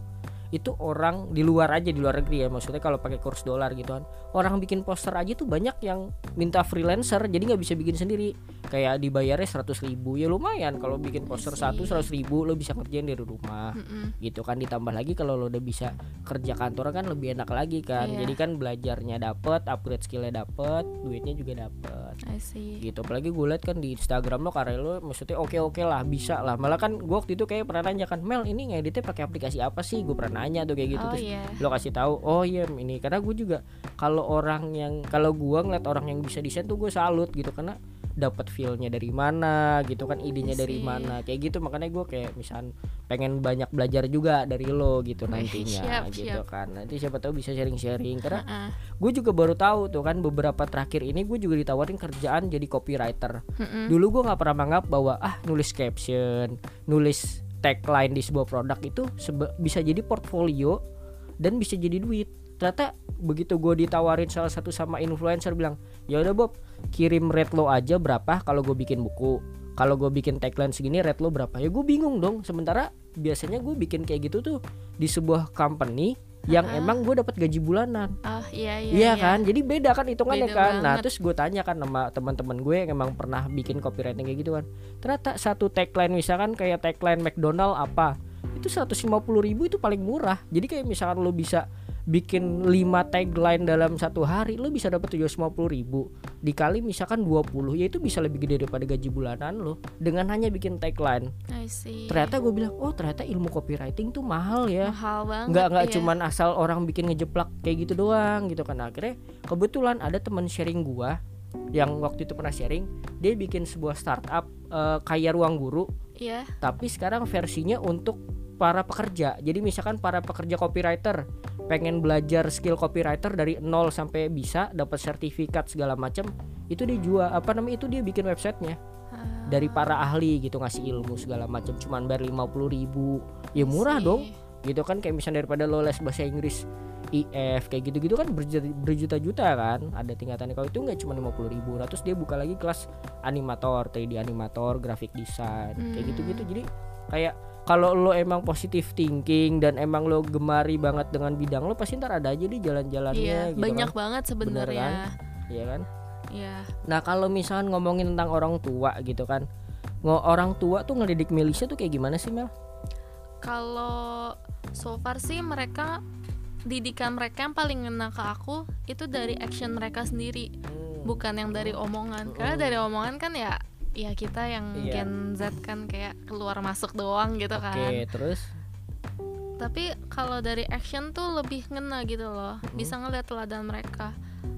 itu orang di luar aja di luar negeri ya. Maksudnya kalau pakai kurs dolar gitu kan. Orang bikin poster aja tuh banyak yang minta freelancer jadi nggak bisa bikin sendiri kayak dibayarnya 100 ribu ya lumayan kalau bikin poster satu 100 ribu lo bisa ngerjain dari rumah Mm-mm. gitu kan ditambah lagi kalau lo udah bisa kerja kantor kan lebih enak lagi kan Iya. jadi kan belajarnya dapet upgrade skillnya dapet duitnya juga dapet I see. gitu apalagi gue liat kan di Instagram lo karya lo maksudnya oke oke lah bisa lah malah kan gue waktu itu kayak pernah nanya kan Mel ini ngeditnya pakai aplikasi apa sih gue pernah nanya tuh kayak gitu oh terus iya. lo kasih tahu oh iya ini karena gue juga kalau orang yang kalau gue ngeliat orang yang bisa desain tuh gue salut gitu karena dapat feelnya dari mana gitu kan idenya dari mana kayak gitu makanya gue kayak misal pengen banyak belajar juga dari lo gitu nantinya siap, gitu siap. kan nanti siapa tahu bisa sharing-sharing karena Heeh. gue juga baru tahu tuh kan beberapa terakhir ini gue juga ditawarin kerjaan jadi copywriter Mm-mm. dulu gue nggak pernah menganggap bahwa ah nulis caption nulis tagline di sebuah produk itu bisa jadi portfolio dan bisa jadi duit ternyata begitu gue ditawarin salah satu sama influencer bilang ya udah Bob kirim rate lo aja berapa kalau gue bikin buku kalau gue bikin tagline segini rate lo berapa ya gue bingung dong sementara biasanya gue bikin kayak gitu tuh di sebuah company yang Ah. emang gue dapat gaji bulanan Oh iya iya. Iya kan, jadi beda kan hitungannya Beda kan. Nah banget. terus gue tanya kan sama teman-teman gue yang emang pernah bikin copywriting kayak gitu kan. Ternyata satu tagline misalkan kayak tagline McDonald apa, itu itu 150 ribu itu paling murah jadi kayak misalkan lo bisa bikin 5 tagline dalam satu hari lo bisa dapat 750 ribu dikali misalkan 20 ya itu bisa lebih gede daripada gaji bulanan lo dengan hanya bikin tagline I see. ternyata gue bilang oh ternyata ilmu copywriting tuh mahal ya mahal banget. nggak nggak iya. cuman asal orang bikin ngejeplak kayak gitu doang gitu kan akhirnya kebetulan ada teman sharing gua yang waktu itu pernah sharing dia bikin sebuah startup eh, kayak ruang guru Iya. tapi sekarang versinya untuk para pekerja jadi misalkan para pekerja copywriter pengen belajar skill copywriter dari nol sampai bisa dapat sertifikat segala macam itu dia jual apa namanya itu dia bikin websitenya. Ah, dari para ahli gitu ngasih ilmu segala macam cuman bayar 50 ribu. Ya murah sih. dong. Gitu kan kayak misalnya daripada lo les bahasa Inggris IF kayak gitu-gitu kan berjuta- berjuta-juta kan ada tingkatannya. Kalau itu nggak cuma 50 ribu. Nah, terus dia buka lagi kelas animator 3D animator graphic design kayak Hmm. gitu-gitu. Jadi kayak kalau lo emang positif thinking dan emang lo gemari banget dengan bidang lo pasti ntar ada aja di jalan-jalannya Iya, gitu banyak kan banget sebenarnya. Iya kan Iya. Nah kalau misalkan ngomongin tentang orang tua gitu kan Ngo orang tua tuh ngedidik Melisa tuh kayak gimana sih Mel? Kalau so far sih mereka didikan mereka yang paling ngena ke aku itu dari action mereka sendiri, bukan yang dari omongan. Karena dari omongan kan ya ya kita yang Iya. Gen Z kan kayak keluar masuk doang gitu Oke kan. terus Tapi kalau dari action tuh lebih ngena gitu loh. Bisa ngeliat teladan mereka.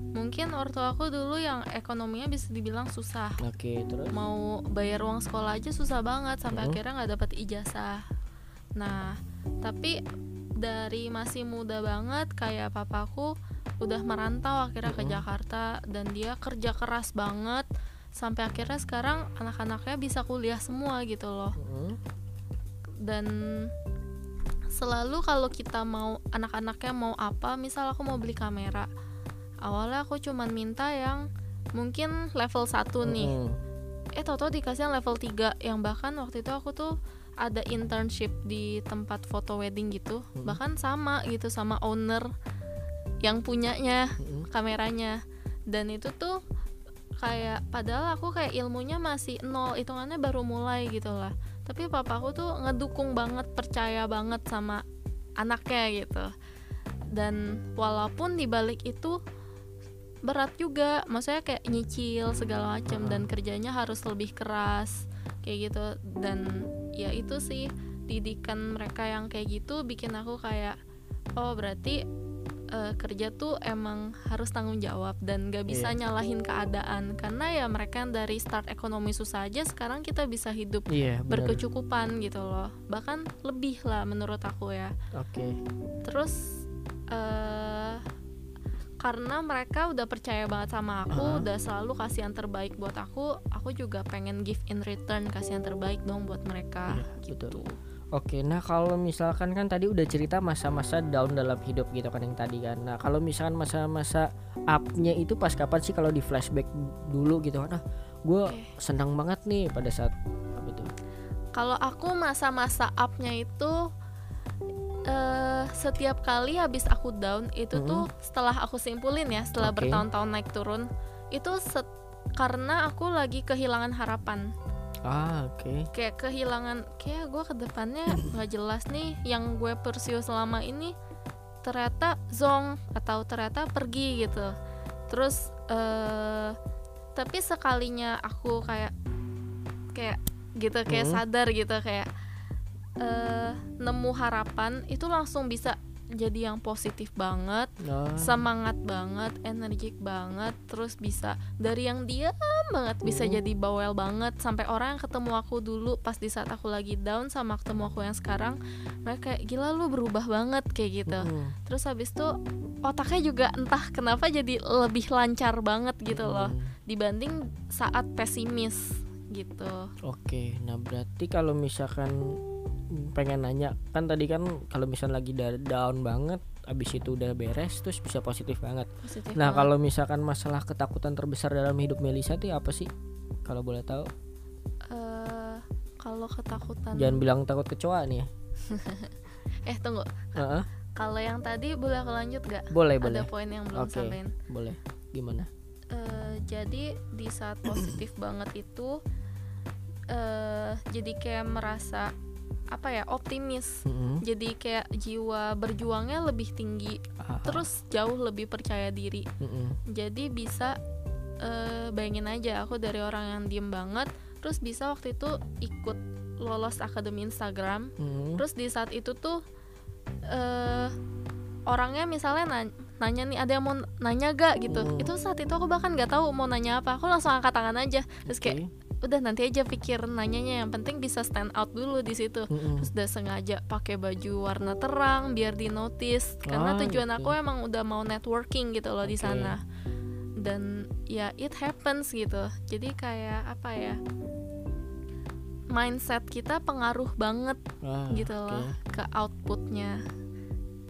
Mungkin ortu aku dulu yang ekonominya bisa dibilang susah. Oke terus mau bayar uang sekolah aja susah banget sampai Mhm. akhirnya nggak dapat ijazah. Nah, tapi dari masih muda banget kayak papaku udah merantau akhirnya ke Mhm. Jakarta dan dia kerja keras banget sampai akhirnya sekarang anak-anaknya bisa kuliah semua gitu loh. Mm, Dan selalu kalau kita mau anak-anaknya mau apa, misal aku mau beli kamera. Awalnya aku cuman minta yang mungkin level 1 nih mm, eh tau-tau dikasih yang level 3 yang bahkan waktu itu aku tuh ada internship di tempat foto wedding gitu Hmm. bahkan sama gitu sama owner yang punyanya mm, kameranya dan itu tuh kayak padahal aku kayak ilmunya masih nol hitungannya baru mulai gitu lah. Tapi papaku tuh ngedukung banget percaya banget sama anaknya gitu. Dan walaupun dibalik itu berat juga maksudnya kayak nyicil segala macam dan kerjanya harus lebih keras kayak gitu. Dan ya itu sih didikan mereka yang kayak gitu bikin aku kayak oh berarti eh, kerja tuh emang harus tanggung jawab dan gak bisa Iya. nyalahin keadaan karena ya mereka yang dari start ekonomi susah aja sekarang kita bisa hidup Iya benar. berkecukupan gitu loh bahkan lebih lah menurut aku ya Oke terus eh karena mereka udah percaya banget sama aku Aha. udah selalu kasih yang terbaik buat aku aku juga pengen give in return kasih yang terbaik dong buat mereka Iya, gitu betul. Oke, nah kalau misalkan kan tadi udah cerita masa-masa down dalam hidup gitu kan yang tadi kan. Nah kalau misalkan masa-masa up-nya itu pas kapan sih kalau di flashback dulu gitu kan? Nah, gue Oke. senang banget nih pada saat apa tuh? kalau aku masa-masa upnya itu eh setiap kali habis aku down itu Mhm. tuh setelah aku simpulin ya setelah Oke. bertahun-tahun naik turun itu set- karena aku lagi kehilangan harapan Ah oke. kayak kehilangan kayak gue ke depannya nggak jelas nih yang gue pursue selama ini ternyata zong atau ternyata pergi gitu terus eh tapi sekalinya aku kayak kayak gitu kayak Hmm. sadar gitu kayak eh nemu harapan itu langsung bisa jadi yang positif banget Nah, semangat banget, energik banget, terus bisa dari yang diam banget bisa Hmm. jadi bawel banget sampai orang yang ketemu aku dulu pas di saat aku lagi down sama ketemu aku yang sekarang mereka kayak gila lu berubah banget kayak gitu. mm, Terus habis itu otaknya juga entah kenapa jadi lebih lancar banget gitu loh dibanding saat pesimis gitu. Oke, nah berarti kalau misalkan pengen nanya kan tadi kan kalau misalnya lagi down banget abis itu udah beres terus bisa positif banget. Positif nah kalau misalkan masalah ketakutan terbesar dalam hidup Melisa itu apa sih? Kalau boleh tahu? Eh, kalau ketakutan jangan bilang takut kecoa nih ya. Eh tunggu. Heeh, kalau yang tadi boleh aku lanjut gak? boleh boleh. Ada poin yang belum Oke. sampein. boleh. Gimana? Eh, jadi di saat positif banget itu eh jadi kayak merasa apa ya optimis Mm-mm. jadi kayak jiwa berjuangnya lebih tinggi Ah, terus jauh lebih percaya diri mm-mm. jadi bisa eh, bayangin aja aku dari orang yang diem banget terus bisa waktu itu ikut lolos akademi Instagram Mm-mm. terus di saat itu tuh eh orangnya misalnya nanya, nanya nih ada yang mau nanya gak gitu Hmm. itu saat itu aku bahkan nggak tahu mau nanya apa aku langsung angkat tangan aja terus kayak Oke. Udah nanti aja pikir nanyanya yang penting bisa stand out dulu di situ Mm-mm. terus udah sengaja pakai baju warna terang biar di notice karena Ah, tujuan gitu. aku emang udah mau networking gitu loh di Oke. sana dan ya it happens gitu jadi kayak apa ya mindset kita pengaruh banget Ah, gitu loh ke outputnya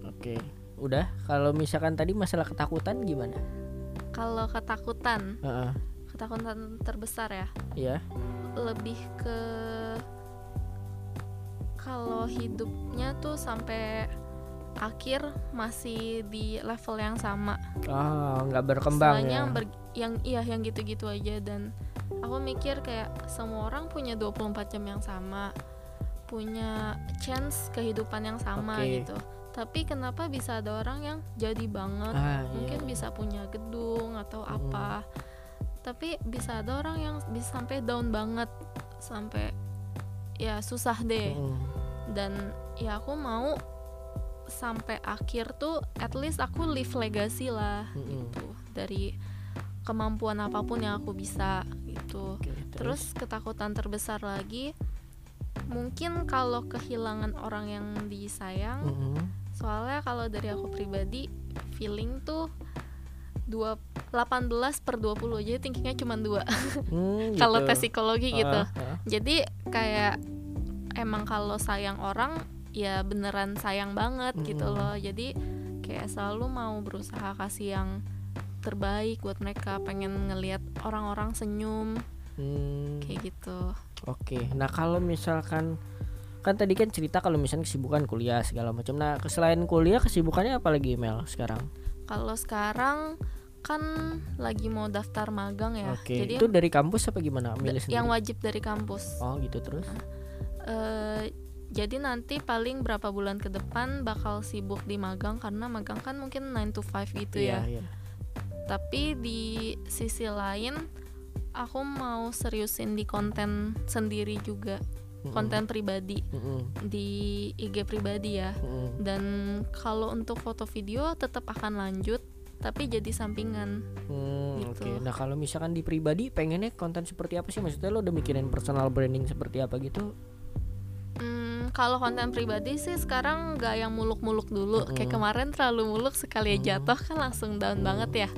Oke. Udah, kalau misalkan tadi masalah ketakutan gimana? kalau ketakutan Heeh. Ketakutan terbesar ya Ya. lebih ke kalau hidupnya tuh sampai akhir masih di level yang sama Ah, nggak berkembang ya. yang ber- yang iya yang gitu-gitu aja dan aku mikir kayak semua orang punya 24 jam yang sama punya chance kehidupan yang sama Oke. gitu tapi kenapa bisa ada orang yang jadi banget Ah, mungkin iya. bisa punya gedung atau Mm. apa tapi bisa ada orang yang bisa sampai down banget sampai ya susah deh Mm-mm. dan ya aku mau sampai akhir tuh at least aku leave legacy lah Mm-mm. gitu dari kemampuan apa pun yang aku bisa gitu Oke, terus ketakutan terbesar lagi mungkin kalau kehilangan orang yang disayang Mm-mm. soalnya kalau dari aku pribadi feeling tuh dua 18 per 20 jadi thinkingnya cuma dua Hmm, kalau gitu. tes psikologi gitu ah. jadi kayak emang kalau sayang orang ya beneran sayang banget gitu Mm-mm. loh jadi kayak selalu mau berusaha kasih yang terbaik buat mereka pengen ngelihat orang-orang senyum Hmm, kayak gitu Oke. Nah, kalau misalkan kan tadi kan cerita kalau misalnya kesibukan kuliah segala macam. Nah, selain kuliah kesibukannya apa lagi Mel sekarang? kalau sekarang kan lagi mau daftar magang ya Oke. jadi Itu dari kampus apa gimana? Milih yang sendiri. wajib dari kampus Oh, gitu terus. Eh, jadi nanti paling berapa bulan ke depan bakal sibuk di magang karena magang kan mungkin 9 to 5 gitu ya Iya, iya. tapi di sisi lain aku mau seriusin di konten sendiri juga Mm-mm. konten pribadi Mm-mm. di IG pribadi ya Mm-mm. dan kalau untuk foto video tetap akan lanjut tapi jadi sampingan Hmm, Gitu. Oke, nah kalau misalkan di pribadi pengennya konten seperti apa sih? Maksudnya lo udah mikirin personal branding seperti apa gitu? Hmm, kalau konten pribadi sih sekarang nggak yang muluk-muluk dulu. Kayak Mm-mm. kemarin terlalu muluk sekali Mm. jatuh kan langsung down Mm. banget ya.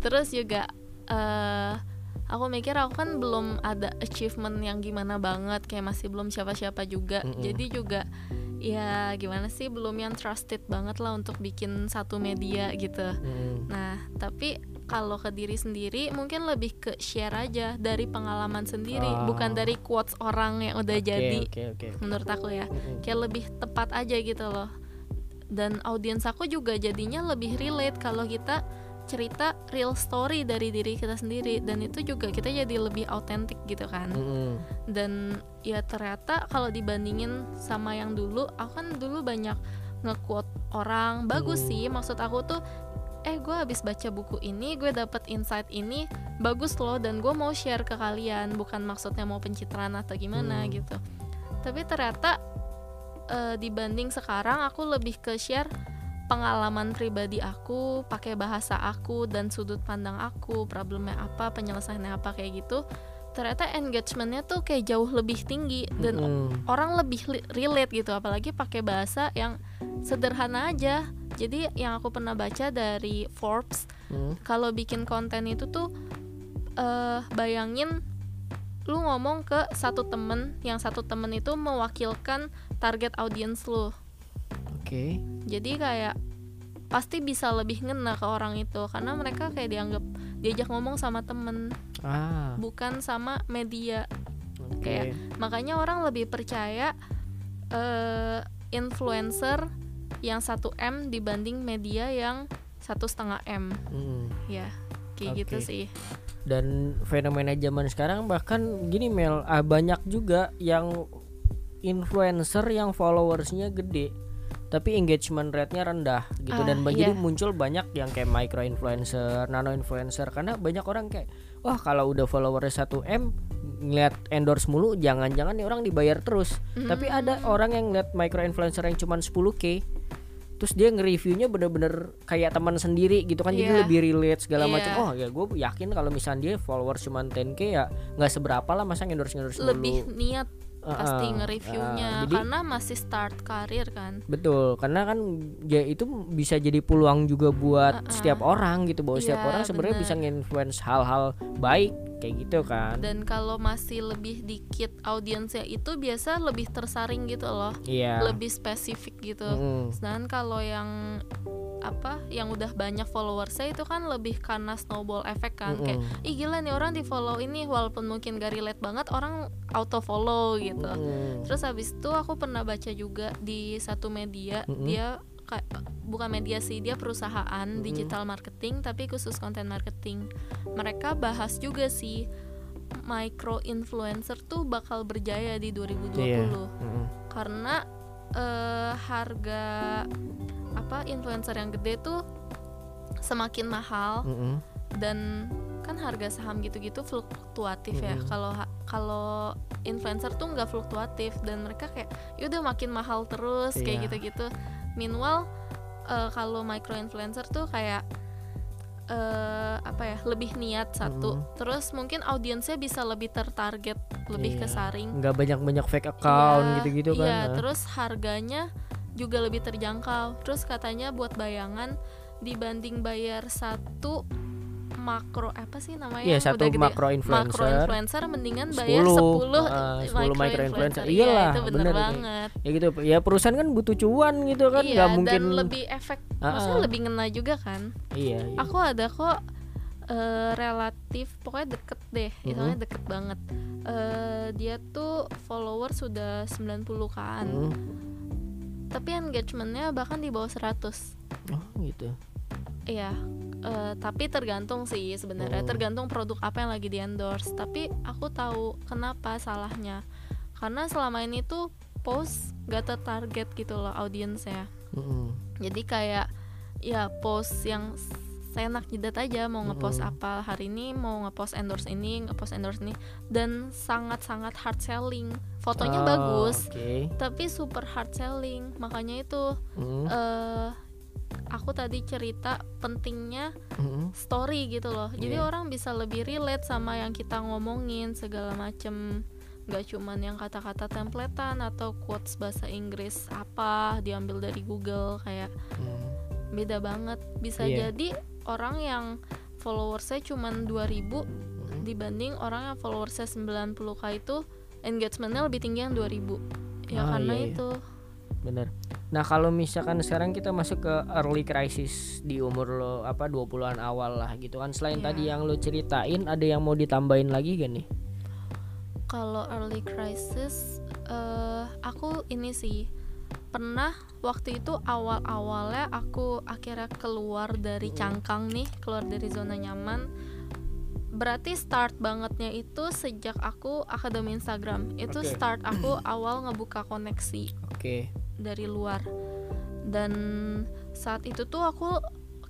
Terus juga eh aku mikir aku kan belum ada achievement yang gimana banget, kayak masih belum siapa-siapa juga. Mm-mm. Jadi juga ya gimana sih belum yang trusted banget lah untuk bikin satu media gitu. Hmm. Nah, tapi kalau ke diri sendiri mungkin lebih ke share aja dari pengalaman sendiri, Ah. bukan dari quotes orang yang udah Oke, jadi Oke, oke. menurut aku ya Mm-mm. kayak lebih tepat aja gitu loh dan audiens aku juga jadinya lebih relate kalau kita cerita real story dari diri kita sendiri dan itu juga kita jadi lebih autentik gitu kan Mm-mm. dan ya ternyata kalau dibandingin sama yang dulu aku kan dulu banyak nge-quote orang bagus Hmm. sih maksud aku tuh eh gue habis baca buku ini gue dapet insight ini bagus loh dan gue mau share ke kalian bukan maksudnya mau pencitraan atau gimana Hmm. gitu tapi ternyata eh, dibanding sekarang aku lebih ke share pengalaman pribadi aku pakai bahasa aku dan sudut pandang aku problemnya apa penyelesaiannya apa kayak gitu ternyata engagementnya tuh kayak jauh lebih tinggi dan Mm-mm. orang lebih relate gitu apalagi pakai bahasa yang sederhana aja jadi yang aku pernah baca dari Forbes Mm. kalau bikin konten itu tuh eh bayangin lu ngomong ke satu temen yang satu temen itu mewakilkan target audiens lu Oke. jadi kayak pasti bisa lebih ngena ke orang itu karena mereka kayak dianggap diajak ngomong sama temen Ah. bukan sama media Oke. kayak makanya orang lebih percaya eh influencer yang 1 m dibanding media yang satu setengah m Mm. ya kayak gitu Oke. sih Dan fenomena zaman sekarang bahkan gini Mel, ah, banyak juga yang influencer yang followersnya gede tapi engagement rate-nya rendah gitu. Ah, dan ba- jadi iya. muncul banyak yang kayak micro influencer, nano influencer karena banyak orang kayak wah kalau udah followersnya 1 m ngeliat endorse mulu jangan-jangan nih orang dibayar terus. Tapi ada orang yang ngeliat micro influencer yang cuma 10k terus dia nge-reviewnya bener-bener kayak teman sendiri gitu kan. Jadi Iya. lebih relate segala Iya. macam. Oh ya gue yakin kalau misalnya dia followers cuma 10k ya nggak seberapa lah masa endorse endorse lebih niat Uh-uh. pasti nge-reviewnya Uh, jadi- karena masih start karir kan Betul, karena kan ya itu bisa jadi peluang juga buat Uh-uh. setiap orang gitu bahwa setiap Iya, orang sebenarnya bisa nge-influence hal-hal baik kayak gitu kan. dan kalau masih lebih dikit audiensnya itu biasa lebih tersaring gitu loh Iya. lebih spesifik gitu Mm-mm. sedangkan kalau yang apa yang udah banyak followersnya itu kan lebih karena snowball effect kan kayak Mm-mm. ih gila nih orang di follow ini walaupun mungkin gak relate banget orang auto follow gitu Mm-mm. terus habis itu aku pernah baca juga di satu media Mm-mm. dia kayak bukan media sih dia perusahaan digital marketing tapi khusus konten marketing mereka bahas juga sih micro influencer tuh bakal berjaya di 2020 Iya. Mm-mm. karena eh, harga apa influencer yang gede tuh semakin mahal Mm-mm. dan kan harga saham gitu-gitu fluktuatif ya Mm-mm. kalau ha- kalau influencer tuh nggak fluktuatif dan mereka kayak yaudah makin mahal terus Iya. kayak gitu-gitu meanwhile eh, kalau micro influencer tuh kayak eh, apa ya lebih niat satu Mm-mm. terus mungkin audiensnya bisa lebih tertarget lebih Iya. kesaring Nggak banyak-banyak fake account Iya, gitu-gitu kan. Iya, Nah. terus harganya juga lebih terjangkau. Terus katanya buat bayangan dibanding bayar satu makro apa sih namanya? Iya, satu udah gede? makro influencer. Makro influencer mendingan bayar 10, 10 ah, 10 micro, micro influencer. Iya, Iyalah, itu bener, bener banget. Ya gitu. Ya perusahaan kan butuh cuan gitu kan, iya, nggak mungkin dan lebih efek Ah, maksudnya ah. lebih ngena juga kan. Iya, iya. Aku ada kok eh, relatif pokoknya deket deh, hitungannya deket banget. Eh, dia tuh follower sudah 90-an. Mm. Tapi engagementnya bahkan di bawah 100 Oh, gitu. Iya, eh, tapi tergantung sih sebenarnya Oh. tergantung produk apa yang lagi di endorse. Tapi aku tahu kenapa salahnya, karena selama ini tuh post gak tertarget gitu loh audiensnya. Mm-mm. Jadi kayak ya post yang seenak jidat aja mau ngepost Mm-mm. apa hari ini mau ngepost endorse ini ngepost endorse ini dan sangat sangat hard selling. Fotonya Oh, bagus, Oke. tapi super hard selling. Makanya itu Mm. eh aku tadi cerita pentingnya Mm-mm. story gitu loh jadi Iya. orang bisa lebih relate sama yang kita ngomongin segala macem nggak cuman yang kata-kata templetan atau quotes bahasa Inggris apa diambil dari Google kayak Mm. beda banget bisa Iya. jadi orang yang followersnya cuman 2000 Mm. dibanding orang yang followersnya 90k itu engagementnya lebih tinggi yang 2000 ya Ah, karena iya, iya. itu Bener. Nah kalau misalkan sekarang kita masuk ke early crisis di umur lo apa 20-an awal lah gitu kan Selain Iya. tadi yang lo ceritain ada yang mau ditambahin lagi gak nih? kalau early crisis eh aku ini sih pernah waktu itu awal-awalnya aku akhirnya keluar dari cangkang nih keluar dari zona nyaman berarti start bangetnya itu sejak aku akademi Instagram itu Oke. start aku awal ngebuka koneksi Oke. Dari luar. Dan saat itu tuh aku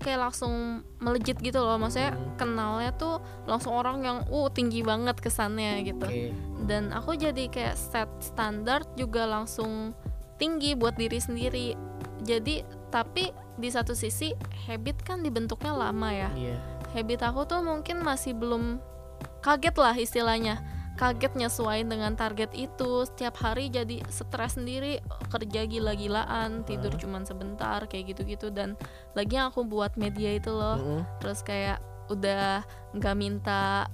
kayak langsung melejit gitu loh. Maksudnya kenalnya tuh langsung orang yang uh tinggi banget kesannya gitu. Dan aku jadi kayak set standar juga langsung tinggi buat diri sendiri. Jadi tapi di satu sisi habit kan dibentuknya lama ya. Iya. habit aku tuh mungkin masih belum kaget lah istilahnya kaget nyesuaiin dengan target itu setiap hari jadi stres sendiri kerja gila-gilaan tidur Ah. cuman sebentar kayak gitu-gitu dan lagi yang aku buat media itu loh Mm-mm. terus kayak udah nggak minta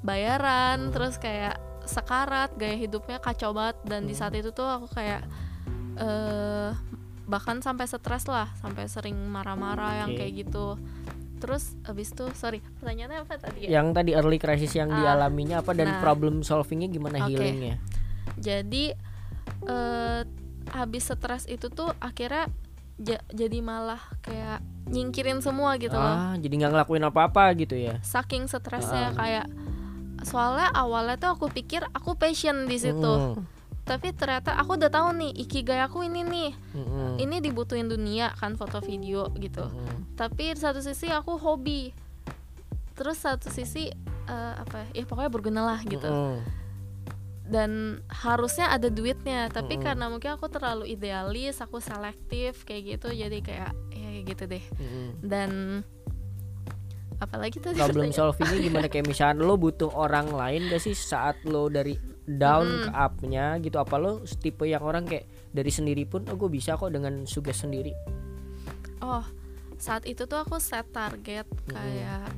bayaran Hmm. terus kayak sekarat gaya hidupnya kacau banget dan di Hmm. saat itu tuh aku kayak eh bahkan sampai stres lah sampai sering marah-marah yang Oke. kayak gitu terus abis itu sorry pertanyaannya apa tadi ya Yang tadi early crisis yang Ah, dialaminya apa dan nah. problem solvingnya gimana Oke. healingnya? jadi eh habis stres itu tuh akhirnya ja- jadi malah kayak nyingkirin semua gitu loh Ah, jadi nggak ngelakuin apa-apa gitu ya? saking stresnya Ah. kayak soalnya awalnya tuh aku pikir aku passion di situ Mm. Tapi ternyata aku udah tahu nih ikigai aku ini nih Mm-mm. ini dibutuhin dunia kan foto video gitu Mm-mm. tapi di satu sisi aku hobi terus satu sisi eh, apa ya ya pokoknya berguna lah gitu Mm-mm. dan harusnya ada duitnya tapi Mm-mm. karena mungkin aku terlalu idealis aku selektif kayak gitu jadi kayak ya kayak gitu deh Mm-mm. dan apalagi tadi problem solve ini gimana kayak misalnya lo butuh orang lain gak sih saat lo dari down Mm. ke upnya gitu apa lo tipe yang orang kayak dari sendiri pun oh gue bisa kok dengan suges sendiri oh saat itu tuh aku set target kayak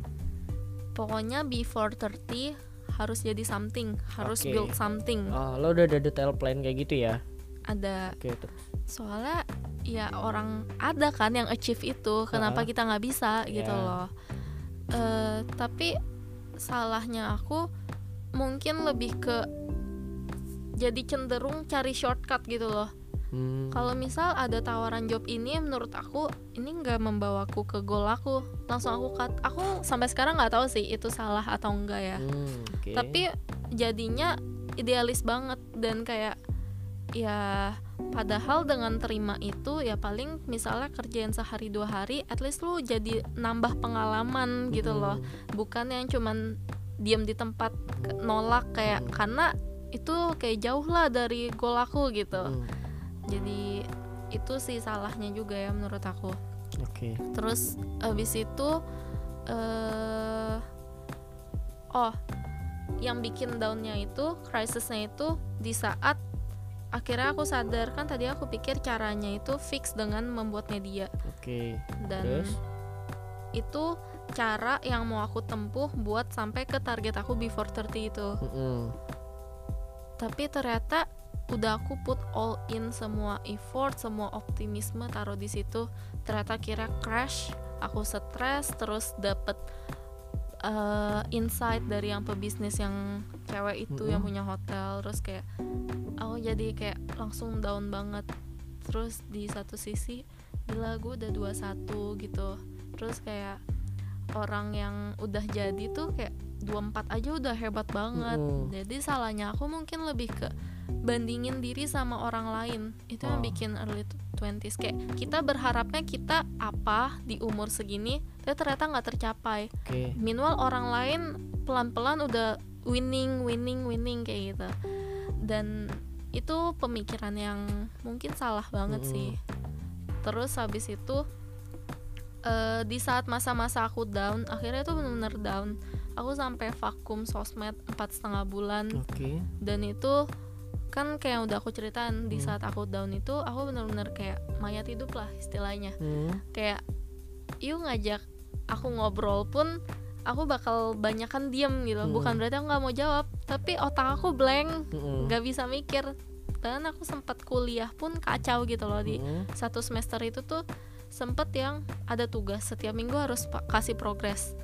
pokoknya before 30 harus jadi something harus Oke. build something oh, lo udah ada detail plan kayak gitu ya ada oke terus soalnya ya orang ada kan yang achieve itu kenapa Ha-ha. kita nggak bisa gitu Ya. loh Eh, tapi salahnya aku mungkin lebih ke jadi cenderung cari shortcut gitu loh Hmm. kalau misal ada tawaran job ini menurut aku ini nggak membawaku ke goal aku langsung aku cut aku sampai sekarang nggak tahu sih itu salah atau enggak ya Hmm, oke. tapi jadinya idealis banget dan kayak ya padahal dengan terima itu ya paling misalnya kerjain sehari dua hari at least lu jadi nambah pengalaman gitu loh bukan yang cuman diam di tempat nolak kayak Hmm. karena itu kayak jauh lah dari goal aku gitu. Hmm, jadi itu sih salahnya juga ya menurut aku. Oke. Terus abis itu eh oh yang bikin downnya itu krisisnya itu di saat akhirnya aku sadar kan tadi aku pikir caranya itu fix dengan membuat media. Oke. Dan terus? itu cara yang mau aku tempuh buat sampai ke target aku before 30 itu. Mm-mm. Tapi ternyata udah aku put all in semua effort semua optimisme taruh di situ. Ternyata kira crash aku stres terus dapet eh, insight dari yang pebisnis yang cewek itu yang Mm-mm. punya hotel. Terus kayak aku jadi kayak langsung down banget. Terus di satu sisi gila gue udah 21 gitu. Terus kayak orang yang udah jadi tuh kayak 24 aja udah hebat banget Mm-mm. jadi salahnya aku mungkin lebih ke bandingin diri sama orang lain itu yang Oh. bikin early 20s kayak kita berharapnya kita apa di umur segini tapi ternyata nggak tercapai oke Meanwhile orang lain pelan-pelan udah winning, winning, winning kayak gitu. Dan itu pemikiran yang mungkin salah banget Mm-mm. sih. Terus habis itu eh, di saat masa-masa aku down, akhirnya tuh bener-bener down. Aku sampai vakum sosmed empat setengah bulan oke dan itu kan kayak yang udah aku ceritain di Hmm. saat aku down itu aku bener-bener kayak mayat hidup lah istilahnya Hmm, kayak yuk ngajak aku ngobrol pun aku bakal banyakan diem gitu Hmm. bukan berarti aku nggak mau jawab tapi otak aku blank mm-mm. nggak bisa mikir dan aku sempat kuliah pun kacau gitu loh di Mm-mm. satu semester itu tuh sempet yang ada tugas. Setiap minggu harus kasih progres.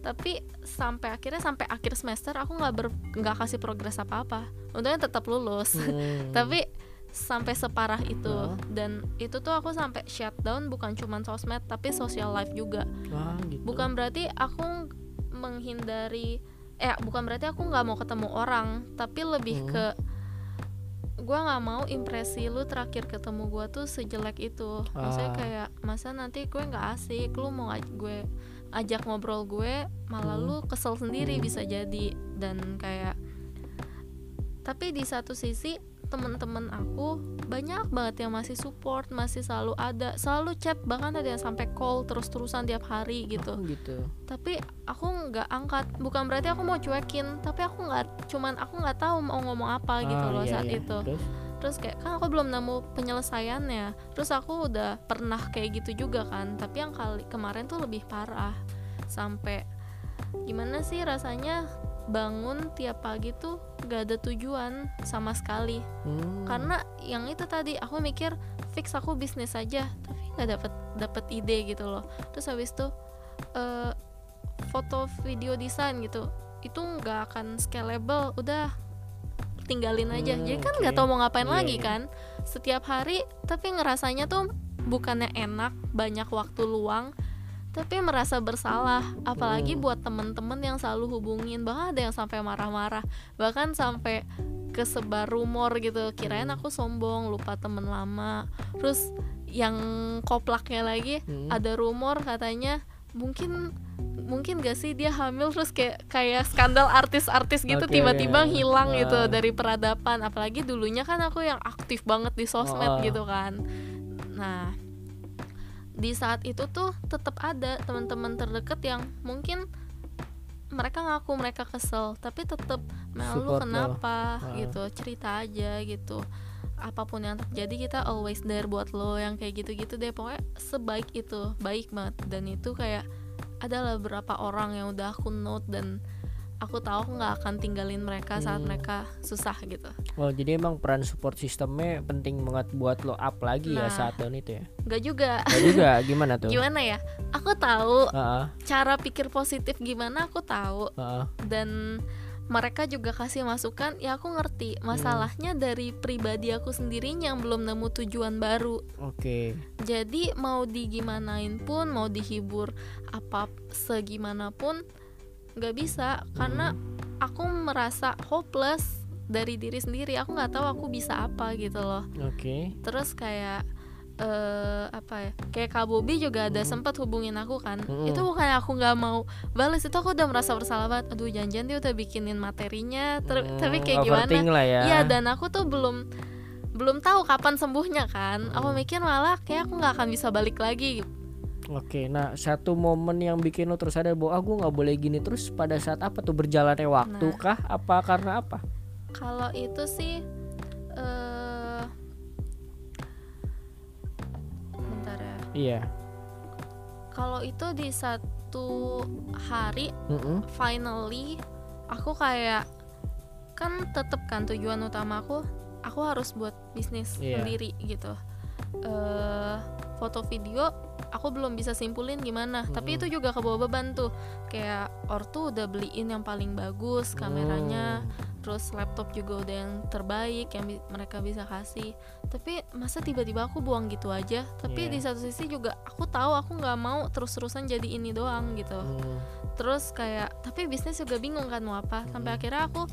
Tapi sampai akhirnya sampai akhir semester aku nggak ber nggak kasih progres apa apa untungnya tetap lulus. Hmm. tapi sampai separah itu. Dan itu tuh aku sampai shutdown bukan cuman sosmed tapi social life juga. Wah, gitu. bukan berarti aku menghindari eh bukan berarti aku nggak mau ketemu orang tapi lebih Hmm. ke gue nggak mau impresi lu terakhir ketemu gue tuh sejelek itu maksudnya Ah. kayak masa nanti gue nggak asik lu mau ngaj- gue ajak ngobrol gue malah Hmm. lu kesel sendiri bisa jadi dan kayak tapi di satu sisi temen-temen aku banyak banget yang masih support masih selalu ada selalu chat bahkan ada yang sampai call terus-terusan tiap hari gitu. Oh, gitu. Tapi aku nggak angkat bukan berarti aku mau cuekin tapi aku nggak cuman aku nggak tahu mau ngomong apa gitu Ah, loh iya, saat iya. itu. Terus? Terus kayak kan aku belum nemu penyelesaiannya. Terus aku udah pernah kayak gitu juga kan tapi yang kali kemarin tuh lebih parah. Sampai gimana sih rasanya bangun tiap pagi tuh gak ada tujuan sama sekali? Hmm. karena yang itu tadi aku mikir fix aku bisnis aja tapi nggak dapet dapet ide gitu loh. Terus habis itu eh, foto video desain gitu itu nggak akan scalable udah tinggalin aja. Hmm, jadi kan nggak tahu mau ngapain Iya, lagi iya. kan? Setiap hari tapi ngerasanya tuh bukannya enak banyak waktu luang tapi merasa bersalah apalagi Hmm. buat temen-temen yang selalu hubungin bahkan ada yang sampai marah-marah bahkan sampai ke kesebar rumor gitu kirain aku sombong lupa temen lama terus yang koplaknya lagi Hmm. ada rumor katanya mungkin mungkin gak sih dia hamil terus kayak kayak skandal artis-artis gitu tiba-tiba ya. hilang gitu Wah. dari peradaban apalagi dulunya kan aku yang aktif banget di Oh. sosmed gitu kan nah di saat itu tuh tetap ada teman-teman terdekat yang mungkin mereka ngaku mereka kesel tapi tetap Mel lu Support lo. kenapa Ah. gitu cerita aja gitu apa pun yang terjadi kita always there buat lo yang kayak gitu-gitu deh pokoknya sebaik itu baik banget dan itu kayak adalah beberapa orang yang udah aku note dan aku tahu aku nggak akan tinggalin mereka saat Hmm. mereka susah gitu Oh jadi emang peran support sistemnya penting banget buat lo up lagi ya Nah. saat tahun itu ya. nggak juga Gak juga gimana tuh? gimana ya aku tahu Heeh, cara pikir positif gimana aku tahu heeh. dan mereka juga kasih masukan ya aku ngerti masalahnya dari pribadi aku sendiri yang belum nemu tujuan baru Oke. jadi mau digimanain pun mau dihibur apa segimanapun nggak bisa karena aku merasa hopeless dari diri sendiri aku nggak tahu aku bisa apa gitu loh Oke. terus kayak eh apa ya kayak Kak Bobi juga ada sempat hubungin aku kan Hmm. itu bukan aku nggak mau balas itu aku udah merasa bersalah banget aduh janjian dia udah bikinin materinya ter- Hmm, tapi kayak gimana lah ya. Iya dan aku tuh belum belum tahu kapan sembuhnya kan aku mikir malah kayak aku nggak akan bisa balik lagi Oke, nah satu momen yang bikin lo terus sadar bahwa aku nggak boleh gini terus pada saat apa tuh berjalannya waktu Nah. kah? Apa karena apa? kalau itu sih eh bentar ya Iya. kalau itu di satu hari Mm-mm. finally aku kayak kan tetep kan tujuan utama aku aku harus buat bisnis Iya. sendiri gitu eh foto video aku belum bisa simpulin gimana. Tapi itu juga kebawa beban tuh. Kayak ortu udah beliin yang paling bagus kameranya Hmm. terus laptop juga udah yang terbaik yang bi- mereka bisa kasih. Tapi masa tiba-tiba aku buang gitu aja? Tapi Iya. di satu sisi juga aku tahu aku nggak mau terus-terusan jadi ini doang gitu. Hmm. terus kayak tapi bisnis juga bingung kan mau apa. Sampai akhirnya aku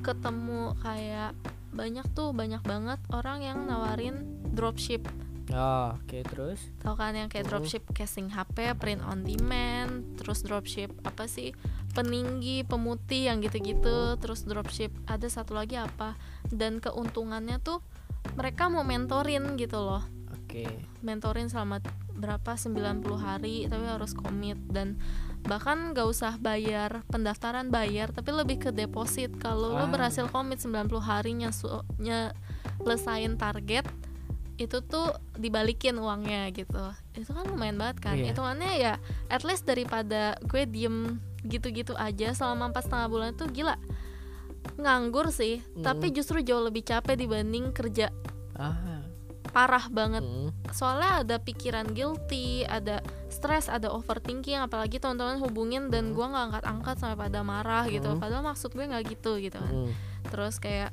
ketemu kayak banyak tuh banyak banget orang yang nawarin dropship Oh, oke terus. tau kan yang kayak dropship casing HP print on demand terus dropship apa sih peninggi pemutih yang gitu-gitu terus dropship ada satu lagi apa dan keuntungannya tuh mereka mau mentorin gitu loh Oke. mentorin selama berapa 90 hari tapi harus komit dan bahkan gak usah bayar pendaftaran bayar tapi lebih ke deposit kalau lo Ah. berhasil komit 90 hari nyesu- nyelesain target itu tuh dibalikin uangnya gitu itu kan lumayan banget kan Iya. hitungannya ya at least daripada gue diem gitu-gitu aja selama empat setengah bulan itu gila nganggur sih tapi justru jauh lebih capek dibanding kerja Ah. parah banget mm. soalnya ada pikiran guilty ada stres ada overthinking apalagi teman-teman hubungin dan gua nggak angkat-angkat sampai pada marah gitu Hmm. padahal maksud gue nggak gitu gitu kan Mm. terus kayak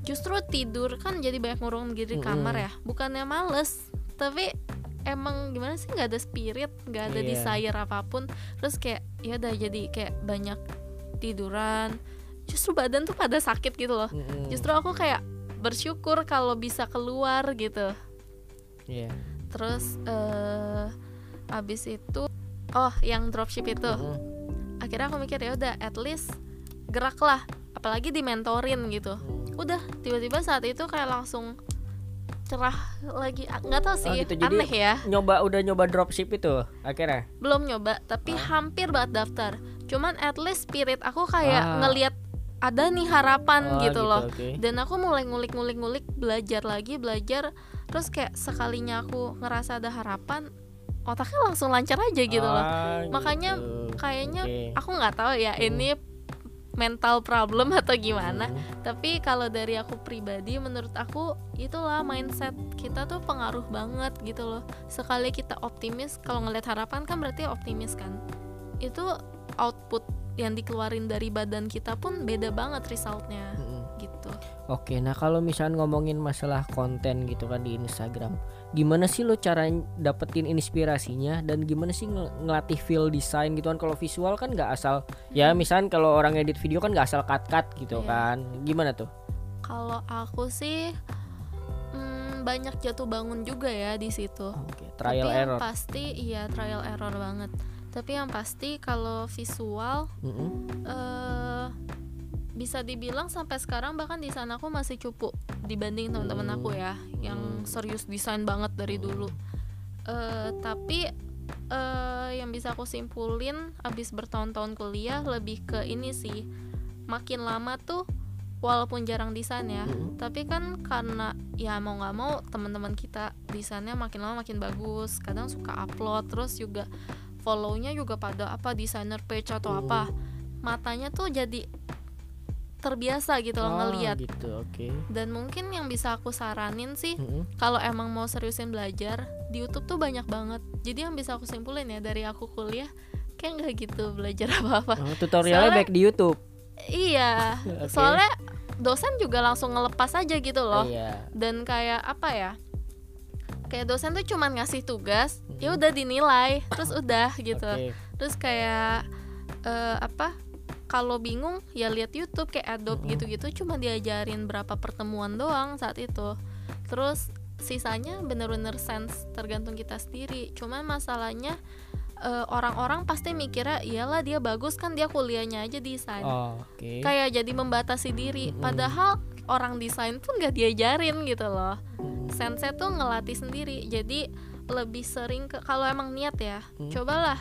justru tidur kan jadi banyak ngurung diri di kamar ya. Bukannya males tapi emang gimana sih nggak ada spirit nggak ada Iya. desire apa pun. Terus kayak ya udah jadi kayak banyak tiduran. Justru badan tuh pada sakit gitu loh. Justru aku kayak bersyukur kalau bisa keluar gitu. Iya. terus eh abis itu oh yang dropship itu. Akhirnya aku mikir ya udah at least gerak lah apalagi dimentorin gitu Mm. udah tiba-tiba saat itu kayak langsung cerah lagi nggak tahu sih Oh, gitu. Jadi- aneh ya Nyoba udah nyoba dropship itu akhirnya. belum nyoba tapi Ah. hampir banget daftar cuman at least spirit aku kayak Ah. ngelihat ada nih harapan Oh, gitu loh oke. dan aku mulai ngulik-ngulik-ngulik belajar lagi belajar terus kayak sekalinya aku ngerasa ada harapan otaknya langsung lancar aja gitu loh Ah, makanya gitu. kayaknya Oke. aku nggak tahu ya Hmm. ini mental problem atau gimana Mm. tapi kalau dari aku pribadi menurut aku itulah mindset kita tuh pengaruh banget gitu loh sekali kita optimis kalau ngeliat harapan kan berarti optimis kan itu output yang dikeluarin dari badan kita pun beda banget resultnya Mm-mm. gitu Oke, nah kalau misalnya ngomongin masalah konten gitu kan di Instagram, gimana sih lo cara dapetin inspirasinya dan gimana sih ngel- ngelatih feel design gitu kan? Kalau visual kan nggak asal, ya misalnya kalau orang edit video kan nggak asal cut cut gitu Iya. kan, gimana tuh? kalau aku sih mm, banyak jatuh bangun juga ya di situ Oke, trial tapi yang error. pasti iya trial error banget tapi yang pasti kalau visual Mm-mm. eh bisa dibilang sampai sekarang bahkan desain aku masih cupu dibanding teman-teman aku ya yang serius desain banget dari dulu eh tapi eh yang bisa aku simpulin abis bertahun-tahun kuliah lebih ke ini sih makin lama tuh walaupun jarang desain ya Mm-mm. tapi kan karena ya mau nggak mau teman-teman kita desainnya makin lama makin bagus kadang suka upload terus juga follownya juga pada apa desainer page atau Hmm. apa matanya tuh jadi terbiasa gitu loh Ah, ngeliat gitu, oke. dan mungkin yang bisa aku saranin sih Mm-mm. kalau emang mau seriusin belajar di YouTube tuh banyak banget jadi yang bisa aku simpulin ya dari aku kuliah kayak nggak gitu belajar apa-apa Oh, tutorialnya Soalnya- baik di YouTube. iya Oke. soalnya dosen juga langsung ngelepas aja gitu loh Iya. dan kayak apa ya kayak dosen tuh cuman ngasih tugas Hmm. ya udah dinilai terus udah gitu Oke. terus kayak eh, apa kalau bingung ya lihat YouTube kayak Adobe gitu-gitu cuma diajarin berapa pertemuan doang saat itu terus sisanya bener-bener sense tergantung kita sendiri cuman masalahnya eh, orang-orang pasti mikirnya iyalah dia bagus kan dia kuliahnya aja desain Oh, oke. kayak jadi membatasi diri Mm-mm. padahal orang desain pun gak diajarin gitu loh Mm. sense tuh ngelatih sendiri jadi lebih sering ke kalau emang niat ya Hmm. cobalah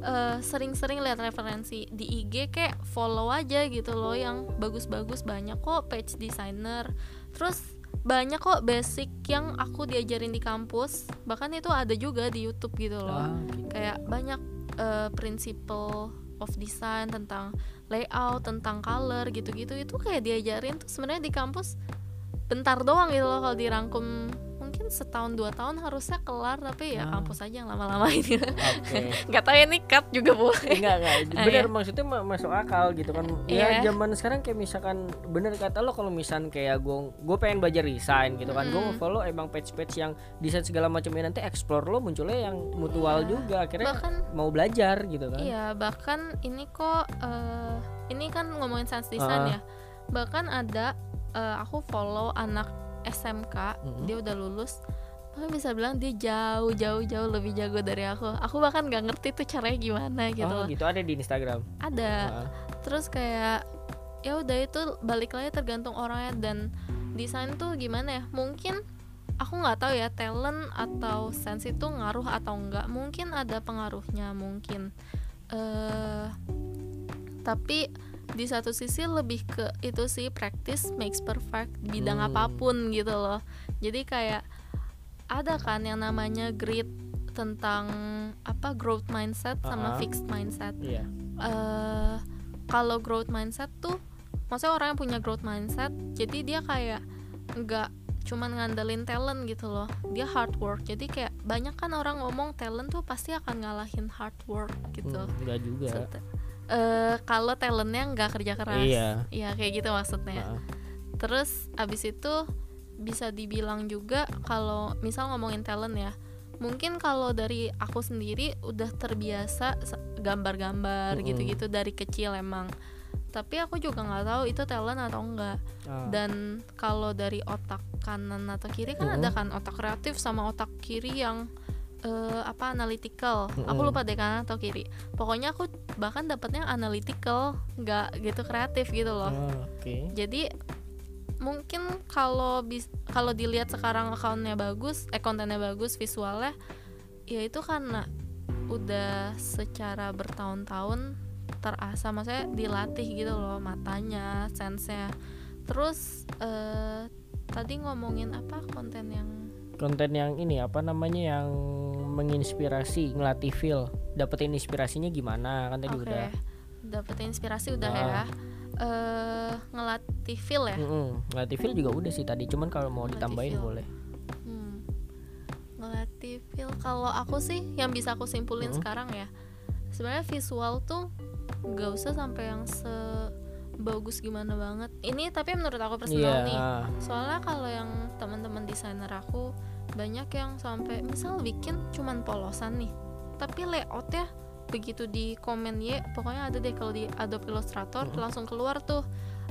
eh, sering-sering lihat referensi di IG kayak follow aja gitu loh yang bagus-bagus banyak kok page designer. Terus banyak kok basic yang aku diajarin di kampus bahkan itu ada juga di YouTube gitu loh. Ah, gitu. kayak banyak eh, principle of design tentang layout tentang color gitu-gitu. Itu kayak diajarin tuh sebenarnya di kampus bentar doang gitu loh kalau dirangkum setahun dua tahun harusnya kelar tapi ya Ah. kampus aja yang lama-lama ini Oke. nggak tahu ya ini cut juga boleh enggak enggak Ah, bener iya. maksudnya ma- masuk akal gitu kan Iya. ya zaman sekarang kayak misalkan bener kata lo kalau misalkan kayak gue gue pengen belajar desain gitu kan gue Mm. follow emang page-page yang desain segala macamnya nanti explore lo munculnya yang mutual Iya. juga akhirnya bahkan mau belajar gitu kan iya bahkan ini kok eh, ini kan ngomongin science design Ah. ya bahkan ada eh, aku follow anak SMK Mm-mm. dia udah lulus Aku bisa bilang dia jauh jauh jauh lebih jago dari aku. Aku bahkan nggak ngerti tuh caranya gimana gitu oh gitu. Ada di Instagram? Ada. Ah. terus kayak ya udah itu balik lagi tergantung orangnya dan desain tuh gimana ya. Mungkin aku nggak tahu ya talent atau sense itu ngaruh atau enggak mungkin ada pengaruhnya mungkin. Eh tapi di satu sisi lebih ke itu sih practice makes perfect di bidang Hmm. apa pun gitu loh. Jadi kayak ada kan yang namanya grit tentang apa growth mindset sama Ah. fixed mindset. Iya. Eh kalau growth mindset tuh maksudnya orang yang punya growth mindset jadi dia kayak nggak cuman ngandelin talent gitu loh. Dia hard work. Jadi kayak banyak kan orang ngomong talent tuh pasti akan ngalahin hard work gitu. Hmm, enggak juga eh kalau talentnya nggak kerja keras Iya. Iya, kayak gitu maksudnya Ah. terus abis itu bisa dibilang juga kalau misal ngomongin talent ya mungkin kalau dari aku sendiri udah terbiasa gambar-gambar Mm-mm. gitu-gitu dari kecil emang tapi aku juga nggak tahu itu talent atau enggak Ah. dan kalau dari otak kanan atau kiri kan ada Mm-mm. kan otak kreatif sama otak kiri yang eh, apa analytical. Aku Mm-mm. lupa deh kanan atau kiri. Pokoknya aku bahkan dapetnya analytical nggak gitu kreatif gitu loh. Ah, oke. Jadi mungkin kalau bis kalau dilihat sekarang akunnya bagus eh kontennya bagus visualnya ya itu karena udah secara bertahun-tahun terasa maksudnya dilatih gitu loh matanya sensenya. Terus eh, tadi ngomongin apa konten yang konten yang ini apa namanya yang menginspirasi ngelatih feel dapetin inspirasinya gimana kan tadi oke udah dapetin inspirasi udah Ah. ya eh ngelatih feel ya Mm-mm. ngelatih feel juga udah sih tadi cuman kalau mau Ngelatih ditambahin feel. boleh Hmm. Ngelatih feel kalau aku sih yang bisa aku simpulin Hmm. sekarang ya. Sebenarnya visual tuh nggak usah sampai yang sebagus gimana banget. Ini tapi menurut aku personal iya nih. Soalnya kalau yang teman-teman desainer aku banyak yang sampai misal bikin cuman polosan nih. Tapi layoutnya begitu di komen ya pokoknya ada deh kalau di Adobe Illustrator Hmm. langsung keluar tuh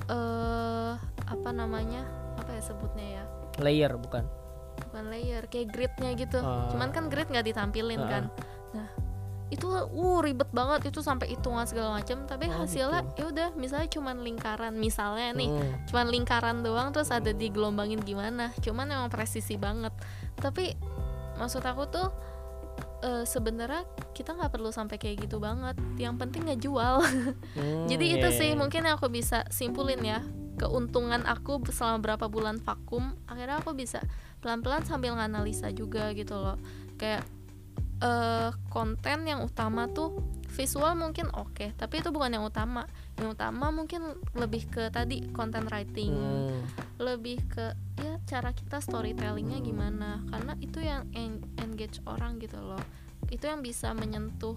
eh apa namanya apa ya sebutnya ya layer bukan bukan layer kayak gridnya gitu Ah. cuman kan grid nggak ditampilin Ah. kan itu uh ribet banget itu sampai hitungan segala macam tapi Oh, hasilnya gitu. ya udah misalnya cuman lingkaran misalnya nih Hmm. cuman lingkaran doang terus ada digelombangin gimana cuman emang presisi banget tapi maksud aku tuh eh, sebenarnya kita nggak perlu sampai kayak gitu banget yang penting ngejual Hmm, jadi iya, itu iya, sih iya. mungkin yang aku bisa simpulin ya keuntungan aku selama berapa bulan vakum akhirnya aku bisa pelan-pelan sambil nganalisa juga gitu loh kayak eh konten yang utama tuh visual mungkin oke tapi itu bukan yang utama. Yang utama mungkin lebih ke tadi content writing. Hmm. lebih ke ya cara kita storytellingnya gimana. Karena itu yang en- engage orang gitu loh. Itu yang bisa menyentuh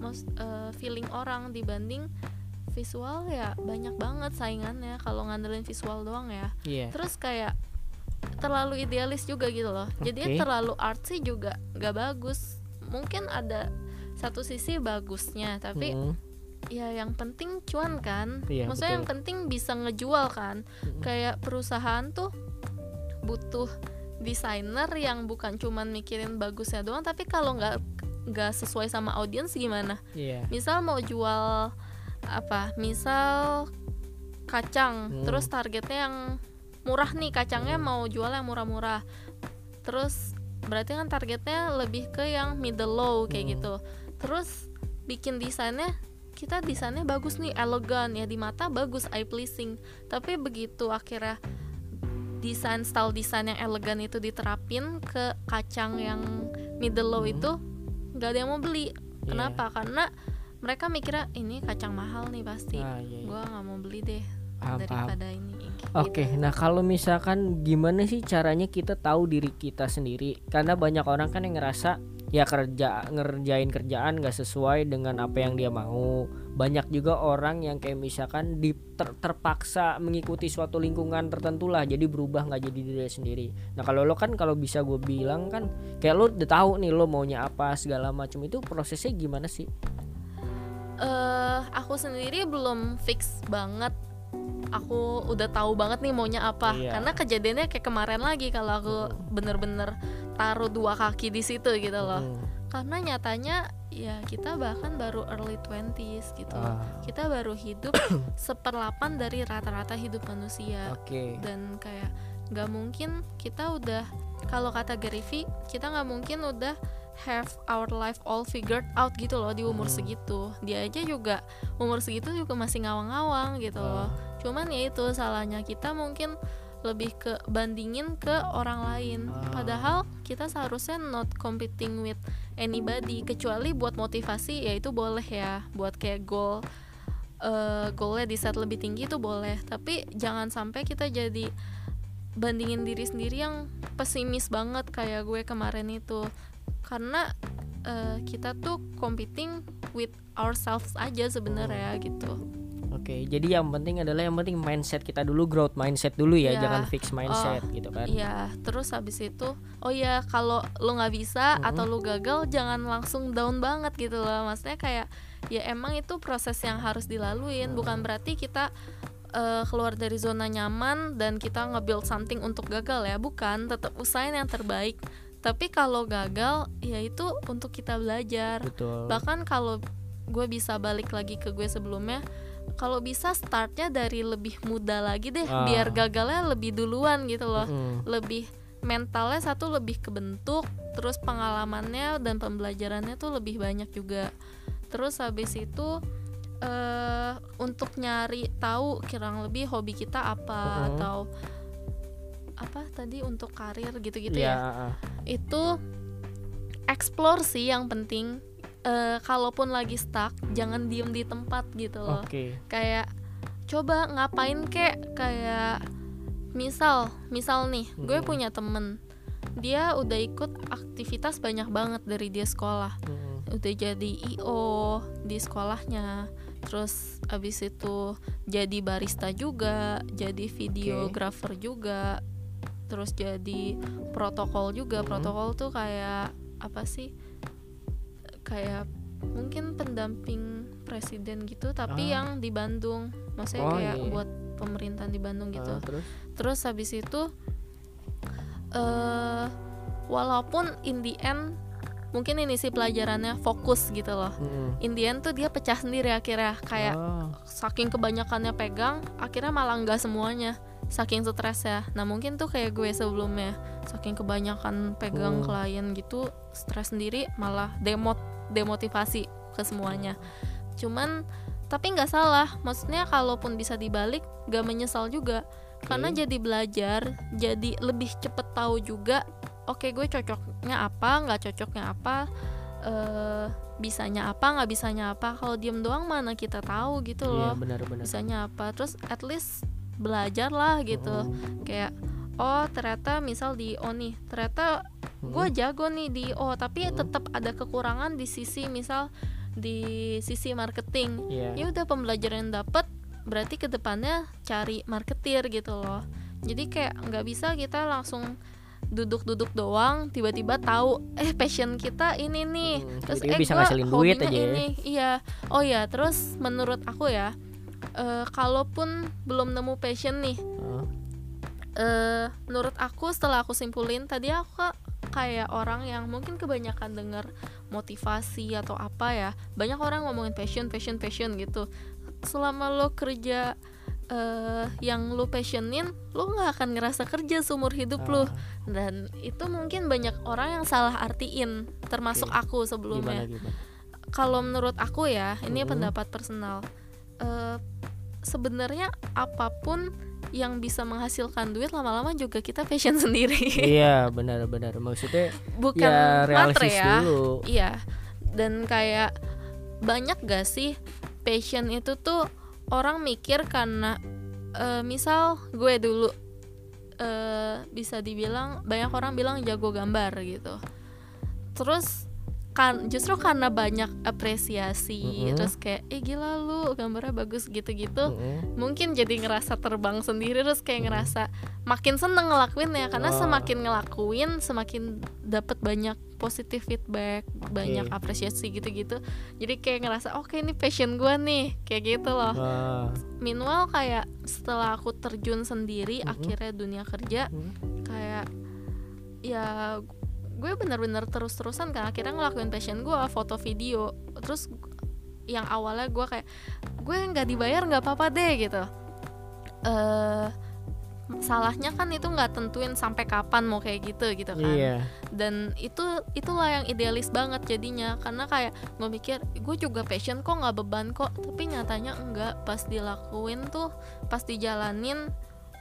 most eh, feeling orang. Dibanding visual ya banyak banget saingannya. Kalau ngandelin visual doang ya. Iya. terus kayak terlalu idealis juga gitu loh jadi Oke. terlalu artsy juga nggak bagus mungkin ada satu sisi bagusnya tapi Hmm. ya yang penting cuan kan Iya, maksudnya yang betul. penting bisa ngejual kan Mm-mm. kayak perusahaan tuh butuh desainer yang bukan cuman mikirin bagusnya doang tapi kalau nggak nggak sesuai sama audiens gimana Iya. misal mau jual apa misal kacang Hmm. terus targetnya yang murah nih kacangnya mau jual yang murah-murah terus berarti kan targetnya lebih ke yang middle low kayak Hmm. gitu terus bikin desainnya kita desainnya bagus nih elegan ya di mata bagus eye pleasing tapi begitu akhirnya desain style desain yang elegan itu diterapin ke kacang yang middle low Hmm. itu nggak ada yang mau beli Iya. kenapa karena mereka mikirnya ini kacang mahal nih pasti Ah, iya, iya. gua nggak mau beli deh Paham, paham. daripada ini gitu. Oke, nah kalau misalkan gimana sih caranya kita tahu diri kita sendiri? Karena banyak orang kan yang ngerasa ya kerja ngerjain kerjaan gak sesuai dengan apa yang dia mau. Banyak juga orang yang kayak misalkan di, ter- terpaksa mengikuti suatu lingkungan tertentu lah, jadi berubah nggak jadi diri sendiri. Nah kalau lo kan kalau bisa gue bilang kan kayak lo udah tahu nih lo maunya apa segala macam itu prosesnya gimana sih? eh aku sendiri belum fix banget aku udah tahu banget nih maunya apa Iya. karena kejadiannya kayak kemarin lagi kalau aku bener-bener taruh dua kaki di situ gitu loh Hmm. karena nyatanya ya kita bahkan baru early 20s gitu. Ah, kita baru hidup seperlapan dari rata-rata hidup manusia Oke. dan kayak nggak mungkin kita udah kalau kata Gary Vee kita nggak mungkin udah have our life all figured out gitu loh di umur Hmm. segitu dia aja juga umur segitu juga masih ngawang-ngawang gitu loh Ah. cuman ya itu salahnya kita mungkin lebih ke bandingin ke orang lain Ah. padahal kita seharusnya not competing with anybody kecuali buat motivasi ya itu boleh ya buat kayak goal eh goalnya di set lebih tinggi itu boleh tapi jangan sampai kita jadi bandingin diri sendiri yang pesimis banget kayak gue kemarin itu karena eh, kita tuh competing with ourselves aja sebenarnya gitu Oke, jadi yang penting adalah yang penting mindset kita dulu, growth mindset dulu ya, Iya. jangan fix mindset gitu kan. Iya, terus habis itu, oh ya kalau lo nggak bisa Mhm. atau lo gagal, jangan langsung down banget gitu loh. Maksudnya kayak ya emang itu proses yang harus dilaluin, bukan berarti kita eh, keluar dari zona nyaman dan kita nge-build something untuk gagal ya, bukan. Tetap usahain yang terbaik. Tapi kalau gagal, ya itu untuk kita belajar. Betul. Bahkan kalau gue bisa balik lagi ke gue sebelumnya, kalau bisa startnya dari lebih muda lagi deh, Ah. biar gagalnya lebih duluan gitu loh Mm-mm. lebih mentalnya satu lebih kebentuk terus pengalamannya dan pembelajarannya tuh lebih banyak juga terus habis itu eh untuk nyari tahu kurang lebih hobi kita apa Mhm. atau apa tadi untuk karir gitu-gitu Iya, ya. itu explore sih yang penting. Eh, kalaupun lagi stuck jangan diem di tempat gitu loh. Oke. kayak coba ngapain kek? Kayak misal misal nih gue Mhm. punya temen. Dia udah ikut aktivitas banyak banget dari dia sekolah. Mm-mm. udah jadi io di sekolahnya. Terus abis itu jadi barista juga jadi videographer juga terus jadi protokol juga. Mhm. protokol tuh kayak apa sih? Kayak mungkin pendamping presiden gitu tapi Ah. yang di Bandung. Maksudnya Oh, kayak iya. buat pemerintahan di Bandung gitu. Ah, terus? Terus habis itu eh walaupun in the end mungkin ini sih pelajarannya fokus gitu loh. Mm-mm. in the end tuh dia pecah sendiri akhirnya. Kayak Oh, saking kebanyakannya pegang akhirnya malah nggak semuanya saking stres ya. Nah mungkin tuh kayak gue sebelumnya saking kebanyakan pegang Hmm. klien gitu stres sendiri malah demot demotivasi ke semuanya. Cuman tapi nggak salah maksudnya kalaupun bisa dibalik gak menyesal juga. Karena jadi belajar jadi lebih cepet tahu juga oke gue cocoknya apa nggak cocoknya apa eh bisanya apa nggak bisanya apa. Kalau diem doang mana kita tahu gitu iya loh benar-benar bisanya apa. Terus at least belajar lah gitu. Kayak oh ternyata misal di O nih ternyata gue jago nih di O tapi Hmm. tetap ada kekurangan di sisi misal di sisi marketing. Iya. ya udah pembelajaran yang dapat berarti ke depannya cari marketir gitu loh. Jadi kayak nggak bisa kita langsung duduk-duduk doang tiba-tiba tahu eh passion kita ini nih. Hmm, terus eh bisa gua ngasilin duit aja ya. ini. Iya. Oh ya terus menurut aku ya eh, kalaupun belum nemu passion nih Oh, eh menurut aku setelah aku simpulin tadi aku ka- kayak orang yang mungkin kebanyakan denger motivasi atau apa ya banyak orang ngomongin passion passion passion gitu. Selama lo kerja eh yang lo passionin lo nggak akan ngerasa kerja seumur hidup lo. Ah, dan itu mungkin banyak orang yang salah artiin termasuk Oke. aku sebelumnya. Gimana gimana? Kalau menurut aku ya ini Mhm. pendapat personal Eh, sebenarnya apa pun yang bisa menghasilkan duit lama-lama juga kita passion sendiri. Iya benar-benar maksudnya bukan ya realistis ya. dulu. Iya. Dan kayak banyak gak sih passion itu tuh orang mikir karena eh, misal gue dulu eh, bisa dibilang banyak orang bilang jago gambar gitu. Terus kan justru karena banyak apresiasi Mm-mm. terus kayak eh gila lu gambarnya bagus gitu-gitu Mm-mm. mungkin jadi ngerasa terbang sendiri terus kayak ngerasa makin seneng ngelakuinnya karena Oh. semakin ngelakuin semakin dapat banyak positif feedback banyak apresiasi gitu-gitu jadi kayak ngerasa oke ini passion gue nih kayak gitu loh Wah. minimal kayak setelah aku terjun sendiri Mm-mm. akhirnya dunia kerja Mm. kayak ya gue bener-bener terus-terusan kan akhirnya ngelakuin passion gue foto video. Terus yang awalnya gue kayak gue nggak dibayar nggak apa-apa deh gitu. Eh salahnya kan itu nggak tentuin sampai kapan mau kayak gitu gitu kan. Iya. Dan itu itulah yang idealis banget jadinya. Karena kayak gue mikir gue juga passion kok nggak beban kok. Tapi nyatanya enggak. Pas dilakuin tuh pas dijalanin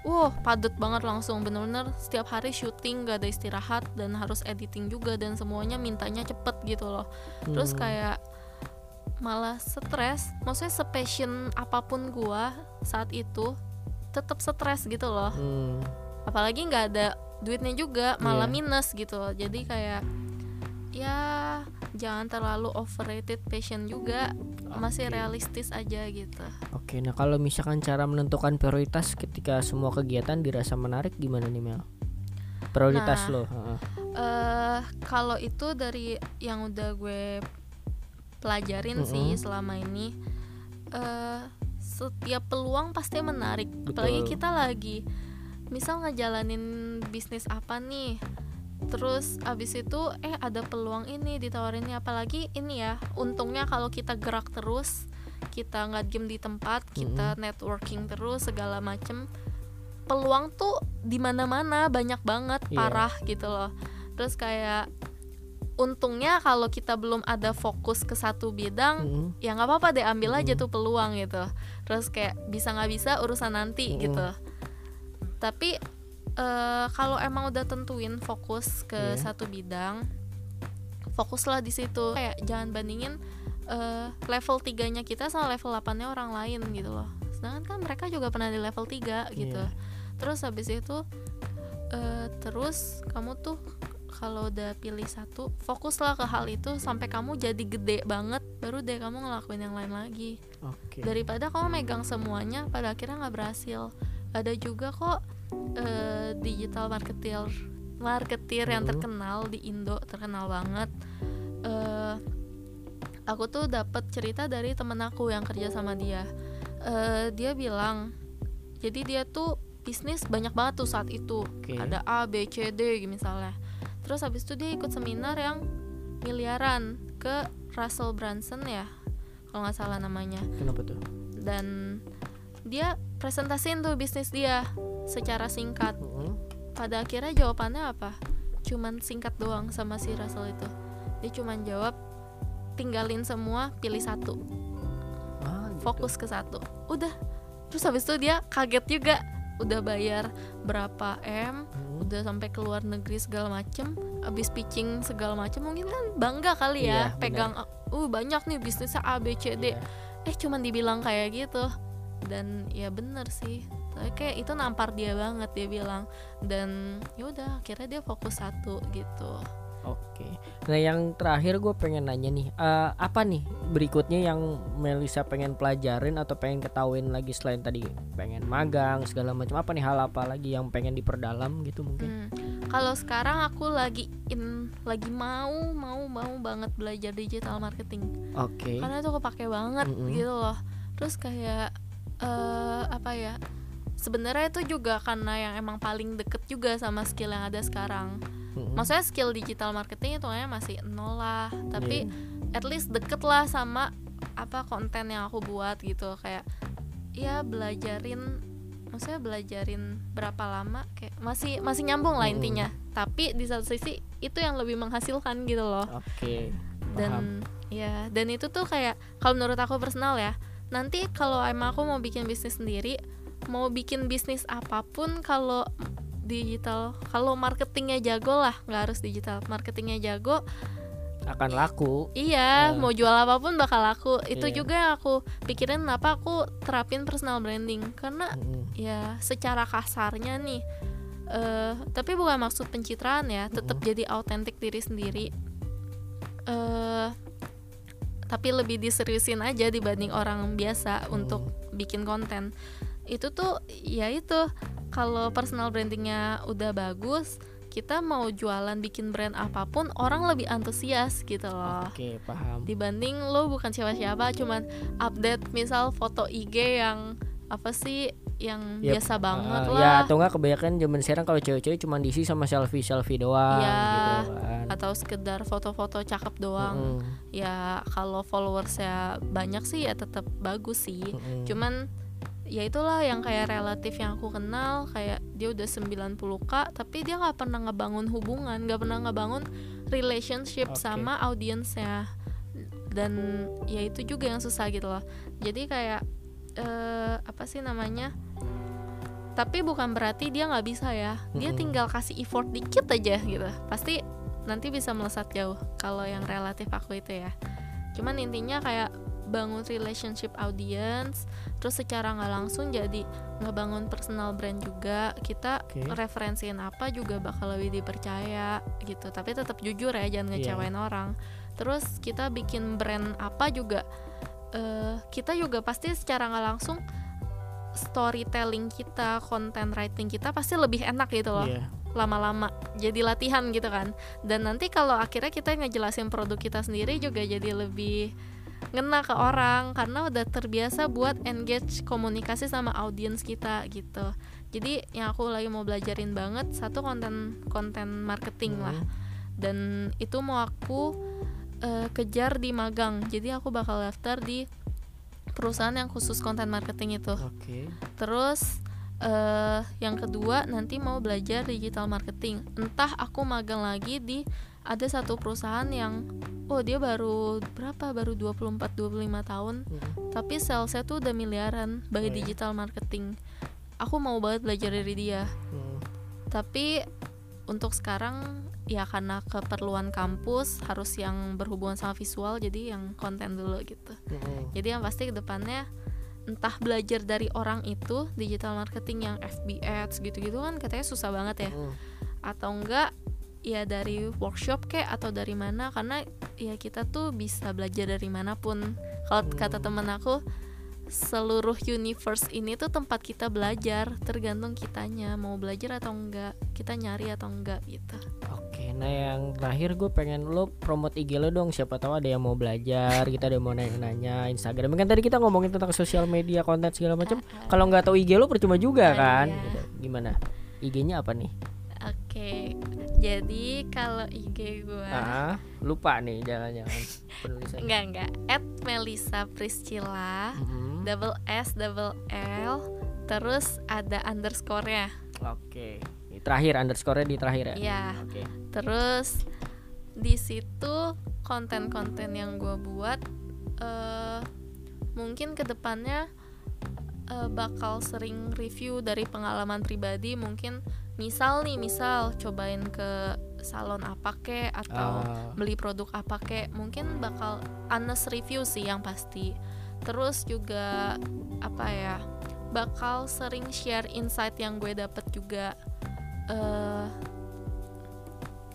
wow padet banget langsung bener-bener setiap hari syuting gak ada istirahat dan harus editing juga dan semuanya mintanya cepet gitu loh terus Hmm. kayak malah stres maksudnya sepassion apa pun gua saat itu tetap stres gitu loh Hmm. apalagi nggak ada duitnya juga malah Iya. minus gitu jadi kayak ya jangan terlalu overrated passion juga masih Oke. realistis aja gitu Oke, nah kalau misalkan cara menentukan prioritas ketika semua kegiatan dirasa menarik gimana nih Mel? Prioritas Nah. lo. heeh. eh kalau itu dari yang udah gue pelajarin sih Mm-mm. selama ini eh setiap peluang pasti menarik apalagi Betul. kita lagi misal ngejalanin bisnis apa nih terus abis itu eh ada peluang ini ditawarinnya apalagi ini ya untungnya kalau kita gerak terus kita nggak diem di tempat kita networking terus segala macem peluang tuh di mana-mana banyak banget Iya. parah gitu loh terus kayak untungnya kalau kita belum ada fokus ke satu bidang Mm-mm. ya nggak apa-apa deh ambil aja Mm. tuh peluang gitu terus kayak bisa nggak bisa urusan nanti Mm. gitu tapi eh, kalau emang udah tentuin fokus ke Iya. satu bidang fokuslah di situ kayak jangan bandingin eh, level 3 nya kita sama level 8 nya orang lain gitu loh sedangkan kan mereka juga pernah di level 3 gitu Iya. terus habis itu eh, terus kamu tuh kalau udah pilih satu fokuslah ke hal itu sampai kamu jadi gede banget baru deh kamu ngelakuin yang lain lagi Oke. daripada kamu megang semuanya pada akhirnya nggak berhasil ada juga kok eh, digital marketer marketer yang Hmm. terkenal di Indo terkenal banget eh aku tuh dapat cerita dari temen aku yang kerja sama dia Eh, dia bilang jadi dia tuh bisnis banyak banget tuh saat itu Oke. ada A B C D misalnya terus habis itu dia ikut seminar yang miliaran ke Russell Brunson ya kalau nggak salah namanya Kenapa tuh? dan dia presentasiin tuh bisnis dia secara singkat. Mm-mm. pada akhirnya jawabannya apa? Cuman singkat doang sama si Russell itu. Dia cuman jawab tinggalin semua pilih satu. Ah, gitu. fokus ke satu. Udah. Terus habis itu dia kaget juga. Udah bayar berapa m Hmm. udah sampai ke luar negeri segala macem. Abis pitching segala macem mungkin kan bangga kali ya Iya, pegang uh banyak nih bisnisnya A B C D. Iya. eh cuman dibilang kayak gitu dan ya bener sih tapi kayak itu nampar dia banget dia bilang dan ya udah akhirnya dia fokus satu gitu Oke. Nah yang terakhir gue pengen nanya nih, eh, apa nih berikutnya yang Melisa pengen pelajarin atau pengen ketahuin lagi selain tadi pengen magang segala macam apa nih hal apa lagi yang pengen diperdalam gitu mungkin? Hmm. Kalau sekarang aku lagi in lagi mau mau mau banget belajar digital marketing Oke. karena itu kepake banget Mm-mm. gitu loh. Terus kayak eh apa ya? Sebenarnya itu juga karena yang emang paling deket juga sama skill yang ada sekarang. Maksudnya skill digital marketing itu masih nol lah, tapi Iya. at least deket lah sama apa konten yang aku buat gitu kayak ya belajarin maksudnya belajarin berapa lama kayak masih masih nyambung lah intinya tapi di satu sisi itu yang lebih menghasilkan gitu loh Oke. paham. dan ya dan itu tuh kayak kalau menurut aku personal ya nanti kalau emang aku mau bikin bisnis sendiri mau bikin bisnis apa pun kalau digital kalau marketingnya jago lah nggak harus digital marketingnya jago akan laku. Iya, Eh. mau jual apa pun bakal laku. Itu Iya. juga yang aku pikirin kenapa aku terapin personal branding karena Mm-mm. ya secara kasarnya nih eh tapi bukan maksud pencitraan ya, tetap jadi autentik diri sendiri. eh tapi lebih diseriusin aja dibanding orang biasa untuk bikin konten. Itu tuh ya itu kalau personal brandingnya udah bagus, kita mau jualan bikin brand apa pun orang lebih antusias gitu loh Oke, paham. dibanding lo bukan siapa-siapa cuman update misal foto IG yang apa sih yang Yep. biasa banget Uh, lah Ya atau enggak kebanyakan zaman sekarang kalau cewek-cewek cuma diisi sama selfie-selfie doang Iya. gitu kan. atau sekedar foto-foto cakep doang Mm-mm. ya kalau followersnya banyak sih ya tetap bagus sih Mm-mm. cuman ya itulah yang kayak relatif yang aku kenal kayak dia udah 90k tapi dia nggak pernah ngebangun hubungan nggak pernah ngebangun relationship Oke. sama audiensnya dan ya itu juga yang susah gitu loh jadi kayak eh, apa sih namanya? Tapi bukan berarti dia nggak bisa ya. Dia Mm-mm. tinggal kasih effort dikit aja gitu. Pasti nanti bisa melesat jauh kalau yang relatif aku itu ya. Cuman intinya kayak bangun relationship audience terus secara nggak langsung jadi ngebangun personal brand juga. Kita Oke. referensiin apa juga bakal lebih dipercaya gitu. Tapi tetap jujur ya jangan Iya. ngecewain orang. Terus kita bikin brand apa juga eh, kita juga pasti secara nggak langsung storytelling kita content writing kita pasti lebih enak gitu loh Iya. lama-lama jadi latihan gitu kan dan nanti kalau akhirnya kita ngejelasin produk kita sendiri juga jadi lebih ngena ke orang karena udah terbiasa buat engage komunikasi sama audiens kita gitu jadi yang aku lagi mau belajarin banget satu konten konten marketing lah Hmm. dan itu mau aku eh, kejar di magang jadi aku bakal daftar di perusahaan yang khusus konten marketing itu Oke. Terus eh yang kedua nanti mau belajar digital marketing. Entah aku magang lagi di ada satu perusahaan yang oh dia baru berapa baru 24 25 tahun Mm. tapi salesnya tuh udah miliaran by iya. digital marketing. Aku mau banget belajar dari dia. Mm. Tapi untuk sekarang ya karena keperluan kampus harus yang berhubungan sama visual jadi yang konten dulu gitu. Mm-mm. Jadi yang pasti ke depannya entah belajar dari orang itu digital marketing yang FB ads gitu-gitu kan katanya susah banget ya Mm. atau enggak ya dari workshop kayak atau dari mana karena ya kita tuh bisa belajar dari mana pun kalau Hmm. kata temen aku seluruh universe ini tuh tempat kita belajar tergantung kitanya mau belajar atau enggak kita nyari atau enggak gitu Oke, nah yang terakhir gue pengen lo promote IG lo dong. Siapa tahu ada yang mau belajar, kita ada yang mau nanya-nanya Instagram. Kan tadi kita ngomongin tentang sosial media, konten segala macam. Kalau nggak tahu IG lo percuma juga Ah, kan? iya. Gitu. Gimana? IG-nya apa nih? Oke jadi kalau IG gue Ah, lupa nih, jangan-jangan enggak enggak at Melisa Priscilla Mhm. double S double L terus ada underscore-nya Oke. Ini Terakhir underscore-nya di terakhir ya? Iya. Oke. Terus di situ konten-konten yang gue buat eh mungkin ke depannya eh, bakal sering review dari pengalaman pribadi mungkin misal nih misal cobain ke salon apa kek atau Ah. beli produk apa kek mungkin bakal honest review sih yang pasti terus juga apa ya bakal sering share insight yang gue dapet juga eh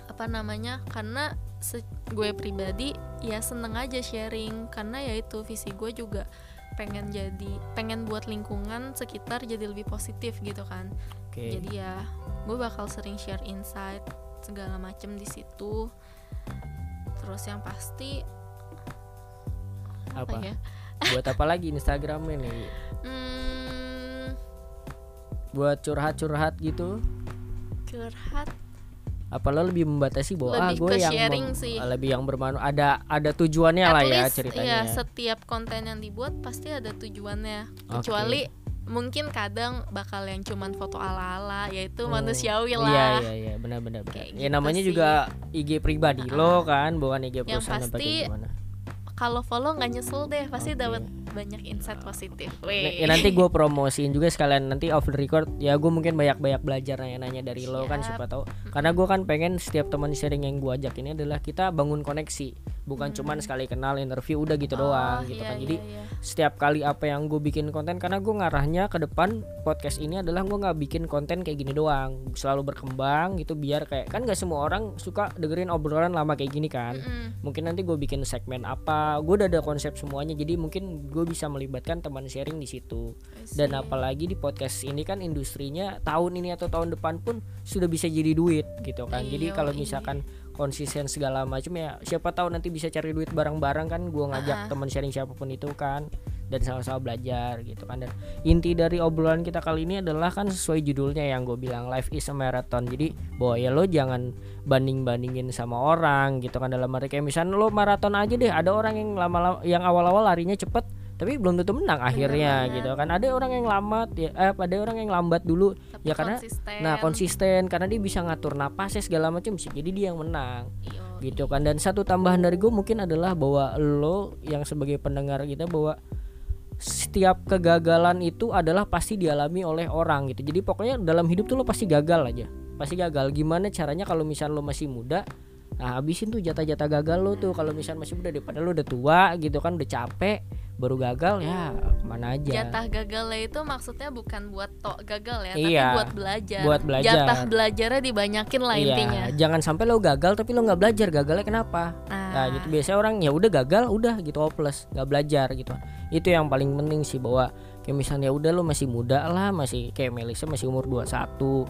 apa namanya karena gue pribadi ya seneng aja sharing karena ya itu visi gue juga pengen jadi pengen buat lingkungan sekitar jadi lebih positif gitu kan Oke. jadi ya gue bakal sering share insight segala macem di situ terus yang pasti apa, Apa? ya Buat apa lagi Instagramnya nih? hmm, Buat curhat-curhat gitu? curhat apa lo lebih membatasi bahwa ah Lebih gue ke yang sharing sih. lebih yang bermanfaat ada ada tujuannya At lah ya least, ceritanya. ya setiap konten yang dibuat pasti ada tujuannya. Kecuali mungkin kadang bakal yang cuman foto ala-ala yaitu Oh, manusiawi iya lah. iya iya benar benar benar. Kayak ya gitu namanya sih. juga IG pribadi lo kan bukan IG Yang perusahaan apa pasti- kalau follow nggak nyesel deh pasti Oke. dapat banyak insight positif Weh. ya nanti gue promosiin juga sekalian nanti off the record ya gue mungkin banyak-banyak belajar nanya-nanya dari lo kan Siap. siapa tahu karena gue kan pengen setiap teman sharing yang gue ajak ini adalah kita bangun koneksi bukan cuman sekali kenal interview udah gitu Oh, doang gitu iya, kan. iya, jadi iya. setiap kali apa yang gue bikin konten karena gue ngarahnya ke depan podcast ini adalah gue nggak bikin konten kayak gini doang. Selalu berkembang gitu biar kayak kan gak semua orang suka dengerin obrolan lama kayak gini kan. Mm-mm. mungkin nanti gue bikin segmen apa gue udah ada konsep semuanya jadi mungkin gue bisa melibatkan teman sharing di situ. Dan apalagi di podcast ini kan industrinya tahun ini atau tahun depan pun sudah bisa jadi duit gitu kan. Jadi Iya, kalau iya. misalkan konsisten segala macam ya siapa tahu nanti bisa cari duit bareng-bareng kan gue ngajak Ah. teman sharing siapa pun itu kan dan sama-sama belajar gitu kan dan inti dari obrolan kita kali ini adalah kan sesuai judulnya yang gue bilang life is a marathon jadi bahwa ya lo jangan banding bandingin sama orang gitu kan dalam arti kayak misalnya lo maraton aja deh ada orang yang lama yang awal-awal larinya cepet tapi belum tentu menang akhirnya banget. gitu kan ada orang yang lambat ya eh, ada orang yang lambat dulu Tapi ya karena konsisten. nah konsisten karena dia bisa ngatur napasnya segala macam sih jadi dia yang menang Iyo. gitu kan dan satu tambahan dari gue mungkin adalah bahwa lo yang sebagai pendengar kita bahwa setiap kegagalan itu adalah pasti dialami oleh orang gitu jadi pokoknya dalam hidup tuh lo pasti gagal aja pasti gagal gimana caranya kalau misal lo masih muda nah habisin tuh jatah-jatah gagal lo tuh. Kalau misal masih muda daripada lo udah tua gitu kan udah capek baru gagal ya ke mana aja. Jatah gagalnya itu maksudnya bukan buat tok gagal ya, Iya, tapi buat belajar. buat belajar. Jatah belajarnya dibanyakin lah Iya, intinya. jangan sampai lo gagal tapi lo nggak belajar gagalnya kenapa? Nah, Nah gitu. Biasanya orang ya udah gagal udah gitu hopeless nggak belajar gitu. Itu yang paling penting sih bahwa kayak misalnya udah lo masih muda lah masih kayak Melisa masih umur 21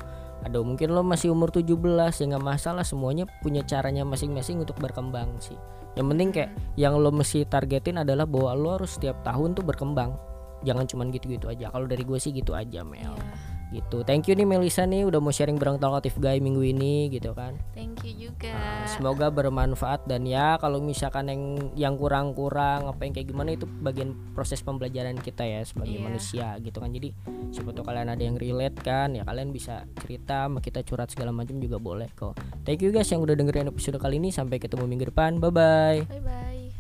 ada mungkin lo masih umur 17 ya nggak masalah semuanya punya caranya masing-masing untuk berkembang sih. Yang penting kayak yang lo mesti targetin adalah bahwa lo harus setiap tahun tuh berkembang. Jangan cuman gitu-gitu aja. Kalau dari gue sih gitu aja Mel. Iya. Gitu thank you nih Melisa nih udah mau sharing bareng Talkative Guy minggu ini gitu kan Thank you juga. Nah, semoga bermanfaat dan ya kalau misalkan yang yang kurang-kurang apa yang kayak gimana itu bagian proses pembelajaran kita ya sebagai Iya. manusia gitu kan jadi siapa tahu kalian ada yang relate kan ya kalian bisa cerita sama kita curhat segala macam juga boleh kok thank you guys yang udah dengerin episode kali ini sampai ketemu minggu depan bye bye Bye bye.